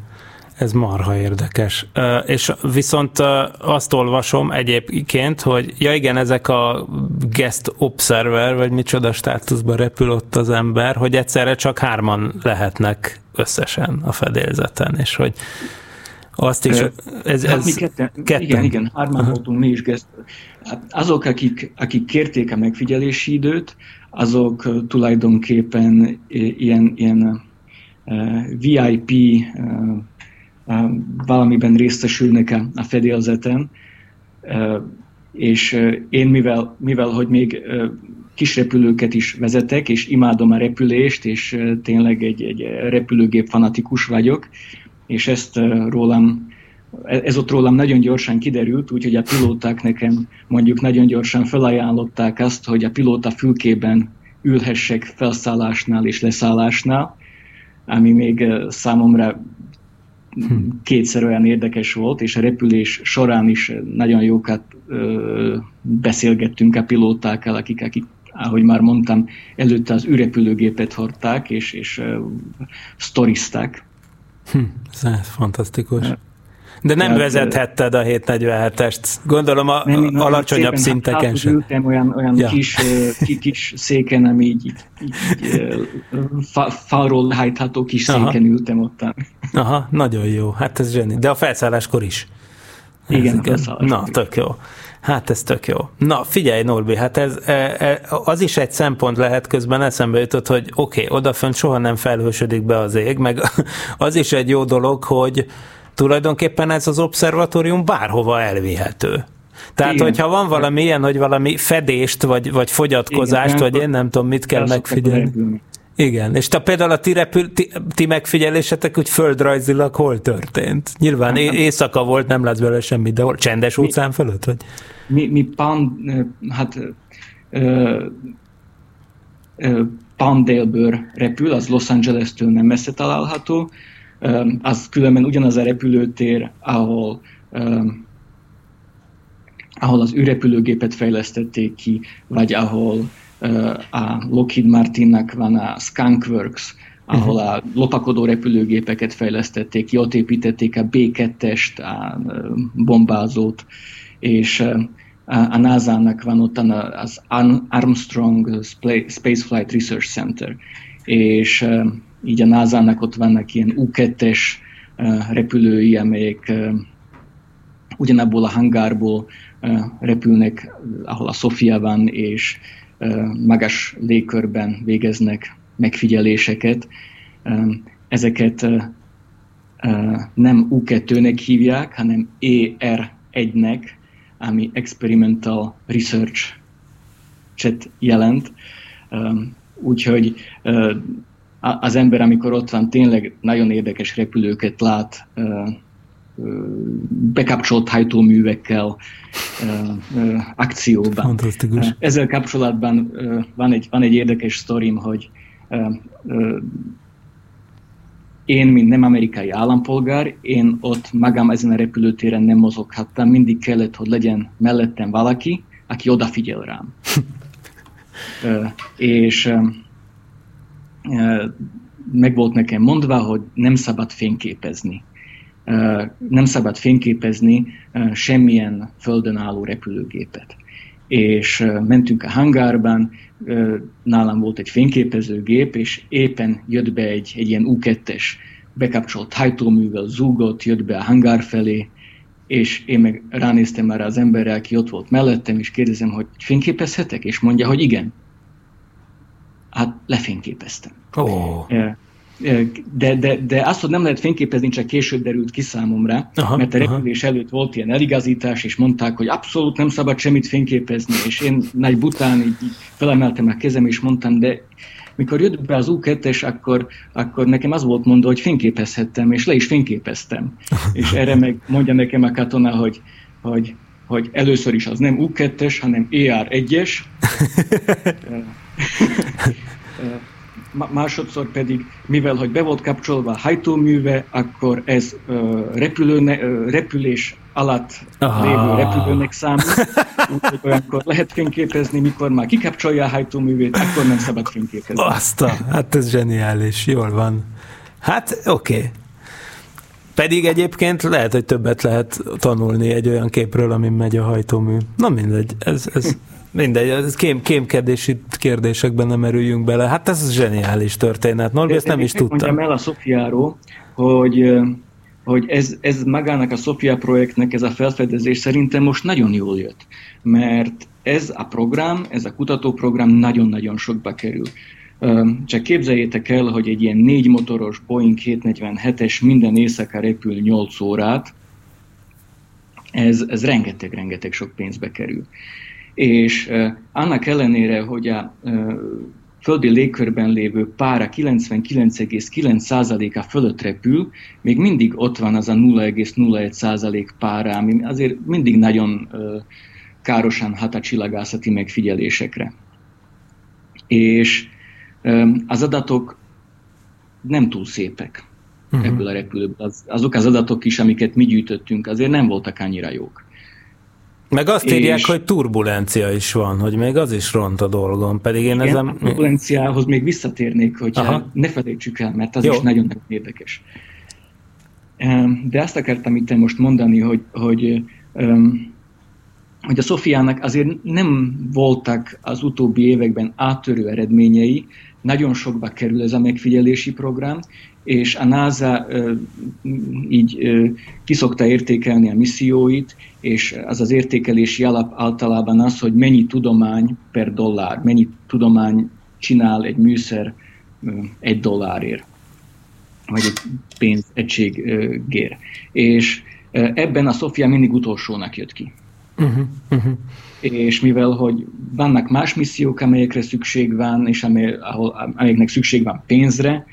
Ez marha érdekes. És viszont azt olvasom egyébként, hogy ja igen, ezek a guest observer, vagy micsoda státuszban repül ott az ember, hogy egyszerre csak hárman lehetnek összesen a fedélzeten, és hogy azt is, ez, hát ez mi ketten, ketten. Igen, igen, hárman uh-huh. voltunk mi is. Guest. Hát azok, akik, akik kérték a megfigyelési időt, azok tulajdonképpen ilyen, ilyen VIP valamiben részesülnek a, a fedélzeten, és én mivel, mivel hogy még kis repülőket is vezetek, és imádom a repülést, és tényleg egy, egy repülőgép fanatikus vagyok, és ezt rólam, ez ott rólam nagyon gyorsan kiderült, úgyhogy a pilóták nekem mondjuk nagyon gyorsan felajánlották azt, hogy a pilóta fülkében ülhessek felszállásnál és leszállásnál, ami még számomra kétszer olyan érdekes volt, és a repülés során is nagyon jókat ö, beszélgettünk a pilótákkal, akik, akik, ahogy már mondtam, előtte az űrrepülőgépet hordták, és, és ö, sztorizták. Hm, ez fantasztikus. De nem Tehát, vezethetted a 747-est, gondolom a nem, nem, alacsonyabb szépen, szinteken hát, sem. Ültem olyan, olyan ja. kis, kis széken, ami így, így, így falról lehajtható kis Aha. széken ültem ott. Aha, nagyon jó, hát ez zseni. De a felszálláskor is. Igen, ez, a Na, tök jó. Hát ez tök jó. Na, figyelj, Norbi, hát ez, e, e, az is egy szempont lehet, közben eszembe jutott, hogy oké, okay, odafönt soha nem felhősödik be az ég, meg az is egy jó dolog, hogy tulajdonképpen ez az obszervatórium bárhova elvihető. Tehát, Igen. hogyha van valami ilyen, hogy valami fedést, vagy, vagy fogyatkozást, Igen, vagy én nem tudom, mit kell megfigyelni. Igen, és te például a ti, repül, ti, ti megfigyelésetek úgy földrajzilag hol történt? Nyilván é- éjszaka volt, nem látsz belőle semmit, de hol? Csendes mi, óceán fölött? Vagy? Mi, mi pan, hát ö, ö, Palmdale-ből repül, az Los Angeles-től nem messze található, az különben ugyanaz a repülőtér, ahol ahol az űrrepülőgépet fejlesztették ki, vagy ahol a Lockheed Martinnak van a Skunkworks, ahol a lopakodó repülőgépeket fejlesztették ki, ott építették a B2-est, a bombázót, és a NASA-nak van ott az Armstrong Spaceflight Research Center, és így a NASA-nak ott vannak ilyen U2-es repülői, amelyek ugyanabból a hangárból repülnek, ahol a Sofia van, és magas légkörben végeznek megfigyeléseket. Ezeket nem U2-nek hívják, hanem ER1-nek, ami Experimental Research chat jelent. Úgyhogy az ember, amikor ott van, tényleg nagyon érdekes repülőket lát, bekapcsolt hajtóművekkel akcióban. Fantasztikus. Ezzel kapcsolatban van egy, van egy érdekes sztorim, hogy én, mint nem amerikai állampolgár, én ott magam ezen a repülőtéren nem mozoghattam, mindig kellett, hogy legyen mellettem valaki, aki odafigyel rám. és meg volt nekem mondva, hogy nem szabad fényképezni. Nem szabad fényképezni semmilyen földön álló repülőgépet. És mentünk a hangárban, nálam volt egy fényképezőgép, és éppen jött be egy, egy ilyen U2-es bekapcsolt hajtóművel, zúgott, jött be a hangár felé, és én meg ránéztem már az emberre, aki ott volt mellettem, és kérdezem, hogy fényképezhetek? És mondja, hogy igen. Hát lefényképeztem. Oh. De, de, de azt, hogy nem lehet fényképezni, csak később derült ki számomra, aha, mert a repülés aha. előtt volt ilyen eligazítás, és mondták, hogy abszolút nem szabad semmit fényképezni, és én nagy bután így, így felemeltem a kezem, és mondtam, de mikor jött be az U2-es, akkor, akkor nekem az volt mondva, hogy fényképezhettem, és le is fényképeztem. és erre meg mondja nekem a katona, hogy, hogy, hogy először is az nem U2-es, hanem ER1-es. másodszor pedig, mivel hogy be volt kapcsolva a hajtóműve, akkor ez uh, repülőne, uh, repülés alatt ah. lévő repülőnek számít, úgyhogy olyankor lehet fényképezni, mikor már kikapcsolja a hajtóművét, akkor nem szabad fényképezni. Azt a, hát ez zseniális, jól van. Hát oké. Okay. Pedig egyébként lehet, hogy többet lehet tanulni egy olyan képről, amin megy a hajtómű. Na mindegy, ez, ez mindegy, ez kém, kémkedési kérdésekben nem erüljünk bele. Hát ez zseniális történet. Norbi, ezt nem is tudtam. Mondjam el a Szofiáról, hogy hogy ez, ez magának a Sofia projektnek ez a felfedezés szerintem most nagyon jól jött, mert ez a program, ez a kutatóprogram nagyon-nagyon sokba kerül. Csak képzeljétek el, hogy egy ilyen négy motoros Boeing 747-es minden éjszaka repül 8 órát, ez, ez rengeteg-rengeteg sok pénzbe kerül. És annak ellenére, hogy a földi légkörben lévő pára 99,9%-a fölött repül, még mindig ott van az a 0,01% pára, ami azért mindig nagyon károsan hat a csillagászati megfigyelésekre. És az adatok nem túl szépek uh-huh. ebből a repülőből. Az, azok az adatok is, amiket mi gyűjtöttünk, azért nem voltak annyira jók. Meg azt írják, és... hogy turbulencia is van, hogy még az is ront a dolgon, pedig én igen, ezen... a turbulenciához még visszatérnék, hogy ne felejtsük el, mert az Jó. is nagyon-nagyon érdekes. De azt akartam itt most mondani, hogy, hogy, hogy a Szofiának azért nem voltak az utóbbi években áttörő eredményei, nagyon sokba kerül ez a megfigyelési program, és a NASA így kiszokta értékelni a misszióit, és az az értékelési alap általában az, hogy mennyi tudomány per dollár, mennyi tudomány csinál egy műszer egy dollárért, vagy egy pénzegységért. És ebben a Sofia mindig utolsónak jött ki. Uh-huh, uh-huh. És mivel, hogy vannak más missziók, amelyekre szükség van, és amely, ahol, amelyeknek szükség van pénzre,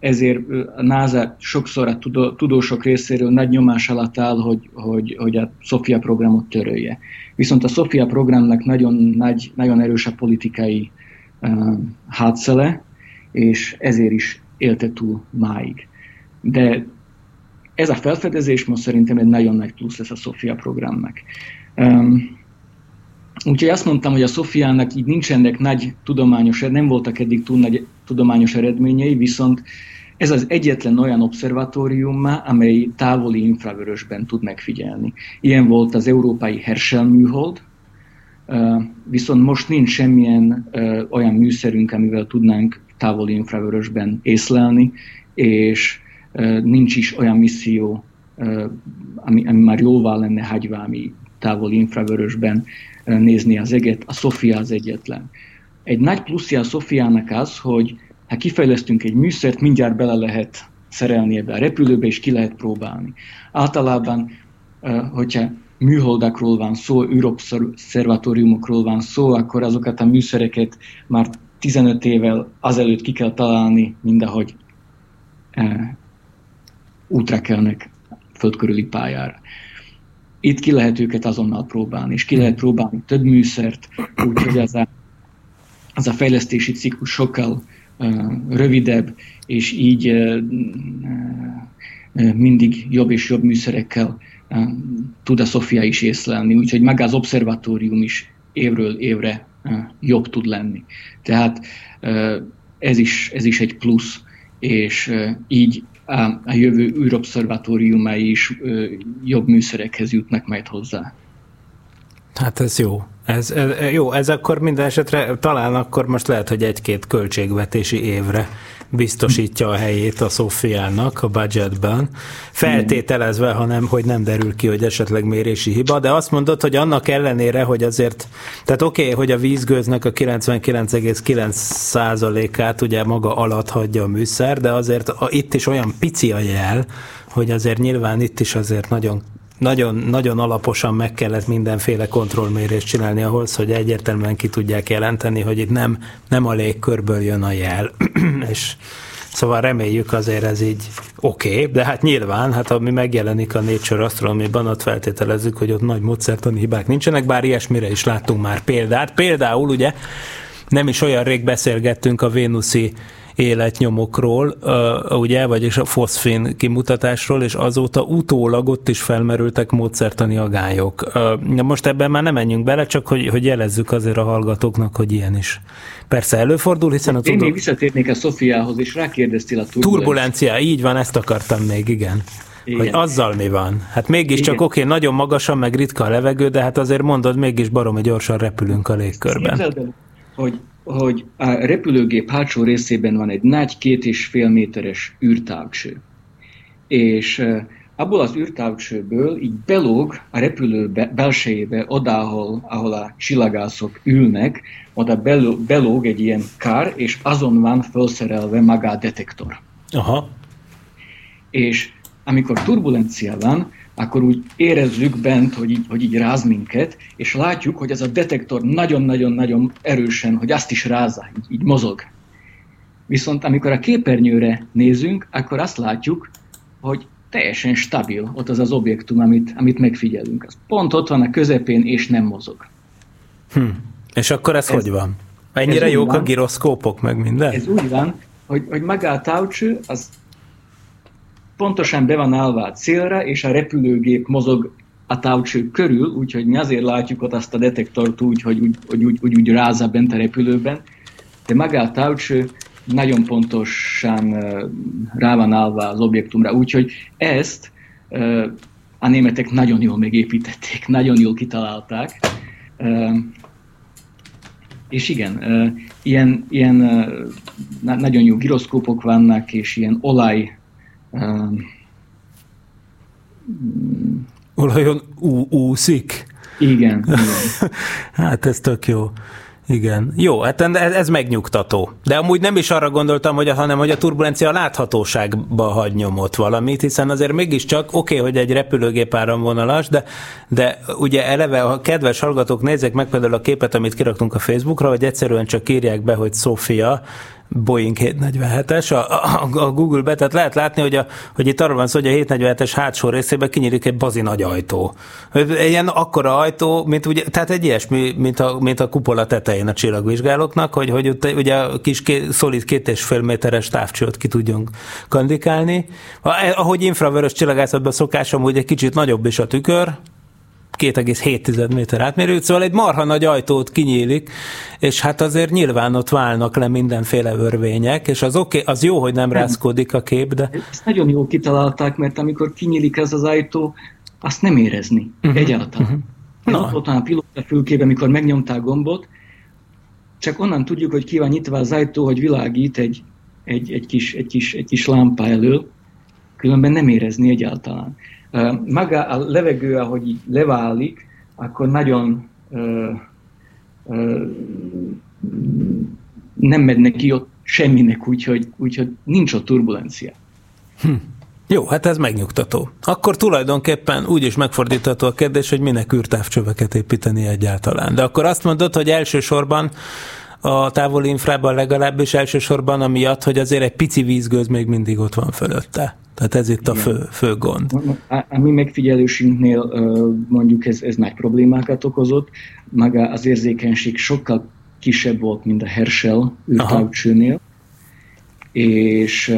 ezért a NASA sokszor a tudósok részéről nagy nyomás alatt áll, hogy, hogy, hogy a Sofia programot törölje. Viszont a Sofia programnak nagyon, nagy, nagyon erős a politikai uh, hátszele, és ezért is élte túl máig. De ez a felfedezés most szerintem egy nagyon nagy plusz lesz a Sofia programnak. Um, úgyhogy azt mondtam, hogy a Sofiának így nincsenek nagy tudományos, nem voltak eddig túl nagy tudományos eredményei, viszont ez az egyetlen olyan obszervatórium, amely távoli infravörösben tud megfigyelni. Ilyen volt az európai Herschel műhold, viszont most nincs semmilyen olyan műszerünk, amivel tudnánk távoli infravörösben észlelni, és nincs is olyan misszió, ami, ami már jóval lenne hagyva, ami távoli infravörösben nézni az eget. A Sofia az egyetlen. Egy nagy pluszja a Sofiának az, hogy ha kifejlesztünk egy műszert, mindjárt bele lehet szerelni ebbe a repülőbe, és ki lehet próbálni. Általában, hogyha műholdakról van szó, űrobszervatóriumokról van szó, akkor azokat a műszereket már 15 évvel azelőtt ki kell találni, mindahogy e, útra kelnek földkörüli pályára. Itt ki lehet őket azonnal próbálni, és ki lehet próbálni több műszert, úgyhogy az a, az a fejlesztési ciklus sokkal rövidebb, és így mindig jobb és jobb műszerekkel tud a Sofia is észlelni, úgyhogy maga az obszervatórium is évről évre jobb tud lenni. Tehát ez is, ez is egy plusz, és így a, a jövő űrobszervatóriumai is jobb műszerekhez jutnak majd hozzá. Hát ez jó. Ez, ez, jó, ez akkor minden esetre talán akkor most lehet, hogy egy-két költségvetési évre biztosítja a helyét a Szofiának a budgetben, feltételezve, ha nem, hogy nem derül ki, hogy esetleg mérési hiba, de azt mondod, hogy annak ellenére, hogy azért, tehát oké, okay, hogy a vízgőznek a 99,9%-át ugye maga alatt hagyja a műszer, de azért a, itt is olyan pici a jel, hogy azért nyilván itt is azért nagyon nagyon, nagyon alaposan meg kellett mindenféle kontrollmérést csinálni ahhoz, hogy egyértelműen ki tudják jelenteni, hogy itt nem, nem a légkörből jön a jel, és Szóval reméljük azért ez így oké, okay, de hát nyilván, hát ami megjelenik a Nature Astronomy-ban, ott feltételezzük, hogy ott nagy módszertani hibák nincsenek, bár ilyesmire is láttunk már példát. Például ugye nem is olyan rég beszélgettünk a Vénuszi életnyomokról, ugye, vagyis a foszfén kimutatásról, és azóta utólag ott is felmerültek módszertani agályok. Most ebben már nem menjünk bele, csak hogy, hogy jelezzük azért a hallgatóknak, hogy ilyen is. Persze előfordul, hiszen a Én még visszatérnék a Szofiához, és rákérdeztél a turbulenciára. Turbulencia, így van, ezt akartam még, igen. Igen. hogy azzal mi van. Hát mégiscsak oké, okay, nagyon magasan, meg ritka a levegő, de hát azért mondod, mégis baromi gyorsan repülünk a légkörben. hogy, hogy a repülőgép hátsó részében van egy nagy két és fél méteres űrtávcső. És abból az űrtávcsőből így belóg a repülő belsejébe, oda, ahol, ahol a csillagászok ülnek, oda belóg egy ilyen kár, és azon van felszerelve maga a detektor. Aha. És amikor turbulencia van, akkor úgy érezzük bent, hogy így, hogy így ráz minket, és látjuk, hogy ez a detektor nagyon-nagyon-nagyon erősen, hogy azt is rázza, így, így mozog. Viszont amikor a képernyőre nézünk, akkor azt látjuk, hogy teljesen stabil ott az az objektum, amit, amit megfigyelünk. Az pont ott van a közepén, és nem mozog. Hm. És akkor ez, ez hogy van? Ennyire jók van, a giroszkópok, meg minden? Ez úgy van, hogy, hogy maga a távcső, az pontosan be van állva a célra, és a repülőgép mozog a távcső körül, úgyhogy mi azért látjuk ott azt a detektort úgy, hogy úgy, hogy úgy, úgy, úgy rázza bent a repülőben, de maga a távcső nagyon pontosan rá van állva az objektumra, úgyhogy ezt a németek nagyon jól megépítették, nagyon jól kitalálták. És igen, ilyen, ilyen nagyon jó giroszkópok vannak, és ilyen olaj Olajon ú- úszik? Igen. igen. hát ez tök jó. Igen. Jó, hát ez megnyugtató. De amúgy nem is arra gondoltam, hogy hanem hogy a turbulencia láthatóságba hagy nyomot valamit, hiszen azért mégiscsak oké, okay, hogy egy repülőgép áramvonalas, de, de ugye eleve a kedves hallgatók nézzék meg például a képet, amit kiraktunk a Facebookra, hogy egyszerűen csak írják be, hogy Sofia, Boeing 747-es a, a, a Google-be, tehát lehet látni, hogy, a, hogy itt arról van szó, hogy a 747-es hátsó részébe kinyílik egy bazi nagy ajtó. Ilyen akkora ajtó, mint ugye, tehát egy ilyesmi, mint a, mint a kupola tetején a csillagvizsgálóknak, hogy, hogy ugye a kis ké, szolid két és fél méteres távcsőt ki tudjunk kandikálni. Ahogy infravörös csillagászatban szokásom, hogy egy kicsit nagyobb is a tükör, 2,7 méter átmérő, szóval egy marha nagy ajtót kinyílik, és hát azért nyilván ott válnak le mindenféle örvények, és az okay, az jó, hogy nem, nem rázkodik a kép, de... Ezt nagyon jól kitalálták, mert amikor kinyílik ez az ajtó, azt nem érezni uh-huh. egyáltalán. Uh-huh. Ez ott van a pilóta fülkében, amikor megnyomták gombot, csak onnan tudjuk, hogy ki van nyitva az ajtó, hogy világít egy, egy, egy, kis, egy, kis, egy kis lámpa elől, különben nem érezni egyáltalán. Maga a levegő, ahogy így leválik, akkor nagyon nem megy neki ott semminek, úgyhogy, úgyhogy nincs ott turbulencia. Hm. Jó, hát ez megnyugtató. Akkor tulajdonképpen úgy is megfordítható a kérdés, hogy minek űrtávcsöveket építeni egyáltalán. De akkor azt mondod, hogy elsősorban a távoli infrában legalábbis elsősorban amiatt, hogy azért egy pici vízgőz még mindig ott van fölötte. Tehát ez itt a fő, fő gond. A, a mi megfigyelésünknél mondjuk ez, ez nagy problémákat okozott, maga az érzékenység sokkal kisebb volt, mint a Herschel űrtávcsőnél, és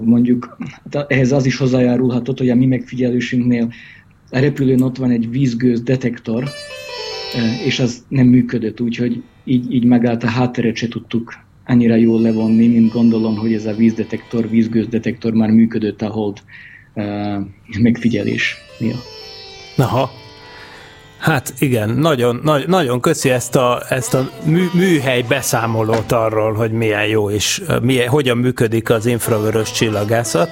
mondjuk ehhez az is hozzájárulhatott, hogy a mi megfigyelésünknél a repülőn ott van egy vízgőz detektor, és az nem működött, úgyhogy így, így megállt a hátteret se tudtuk annyira jól levonni, mint gondolom, hogy ez a vízdetektor, vízgőzdetektor már működött a hold uh, megfigyelés miatt. Aha. Hát igen, nagyon, nagy, nagyon köszi ezt a, ezt a mű, műhely beszámolót arról, hogy milyen jó és milyen, hogyan működik az infravörös csillagászat.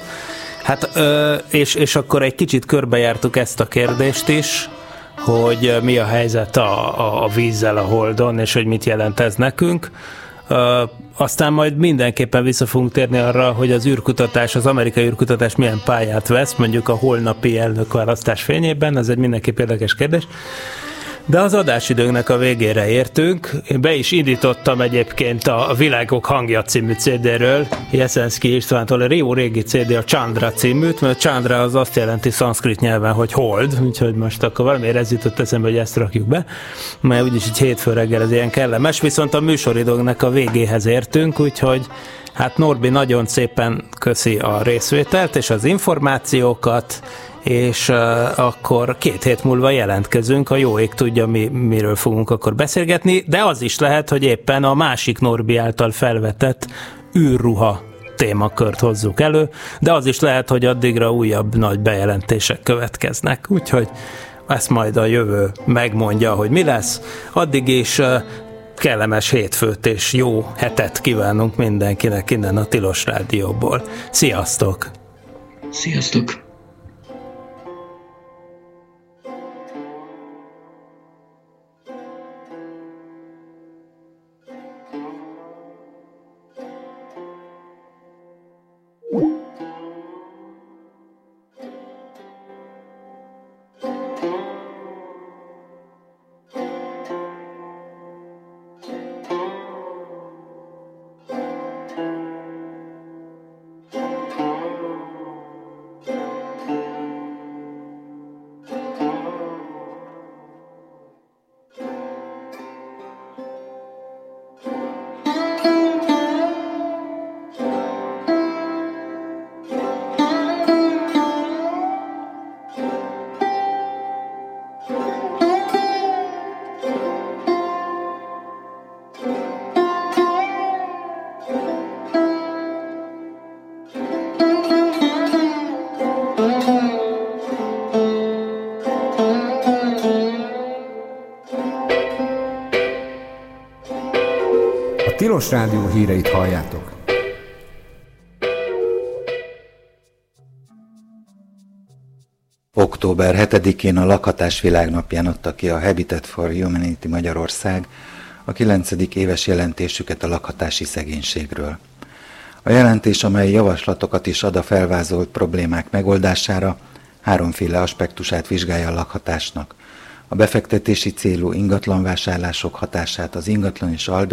Hát, ö, és, és akkor egy kicsit körbejártuk ezt a kérdést is, hogy mi a helyzet a, a, a vízzel a Holdon, és hogy mit jelent ez nekünk. Uh, aztán majd mindenképpen vissza fogunk térni arra, hogy az űrkutatás, az amerikai űrkutatás milyen pályát vesz, mondjuk a holnapi elnökválasztás fényében, ez egy mindenképp érdekes kérdés. De az adásidőnknek a végére értünk. Én be is indítottam egyébként a Világok hangja című CD-ről, Jeszenszki Istvántól, a jó régi CD a Chandra címűt, mert Chandra az azt jelenti szanszkrit nyelven, hogy hold, úgyhogy most akkor valamiért ez jutott eszembe, hogy ezt rakjuk be, mert úgyis így hétfő reggel ez ilyen kellemes, viszont a műsoridóknak a végéhez értünk, úgyhogy Hát Norbi nagyon szépen köszi a részvételt és az információkat, és uh, akkor két hét múlva jelentkezünk, a jó ég tudja, mi, miről fogunk akkor beszélgetni, de az is lehet, hogy éppen a másik Norbi által felvetett űrruha témakört hozzuk elő, de az is lehet, hogy addigra újabb nagy bejelentések következnek. Úgyhogy ezt majd a jövő megmondja, hogy mi lesz. Addig is kellemes hétfőt és jó hetet kívánunk mindenkinek innen a Tilos Rádióból. Sziasztok! Sziasztok! Híreit halljátok. Október 7-én a Lakhatás Világnapján adta ki a Habitat for Humanity Magyarország a 9. éves jelentésüket a lakhatási szegénységről. A jelentés, amely javaslatokat is ad a felvázolt problémák megoldására, háromféle aspektusát vizsgálja a lakhatásnak. A befektetési célú ingatlanvásárlások hatását az ingatlan és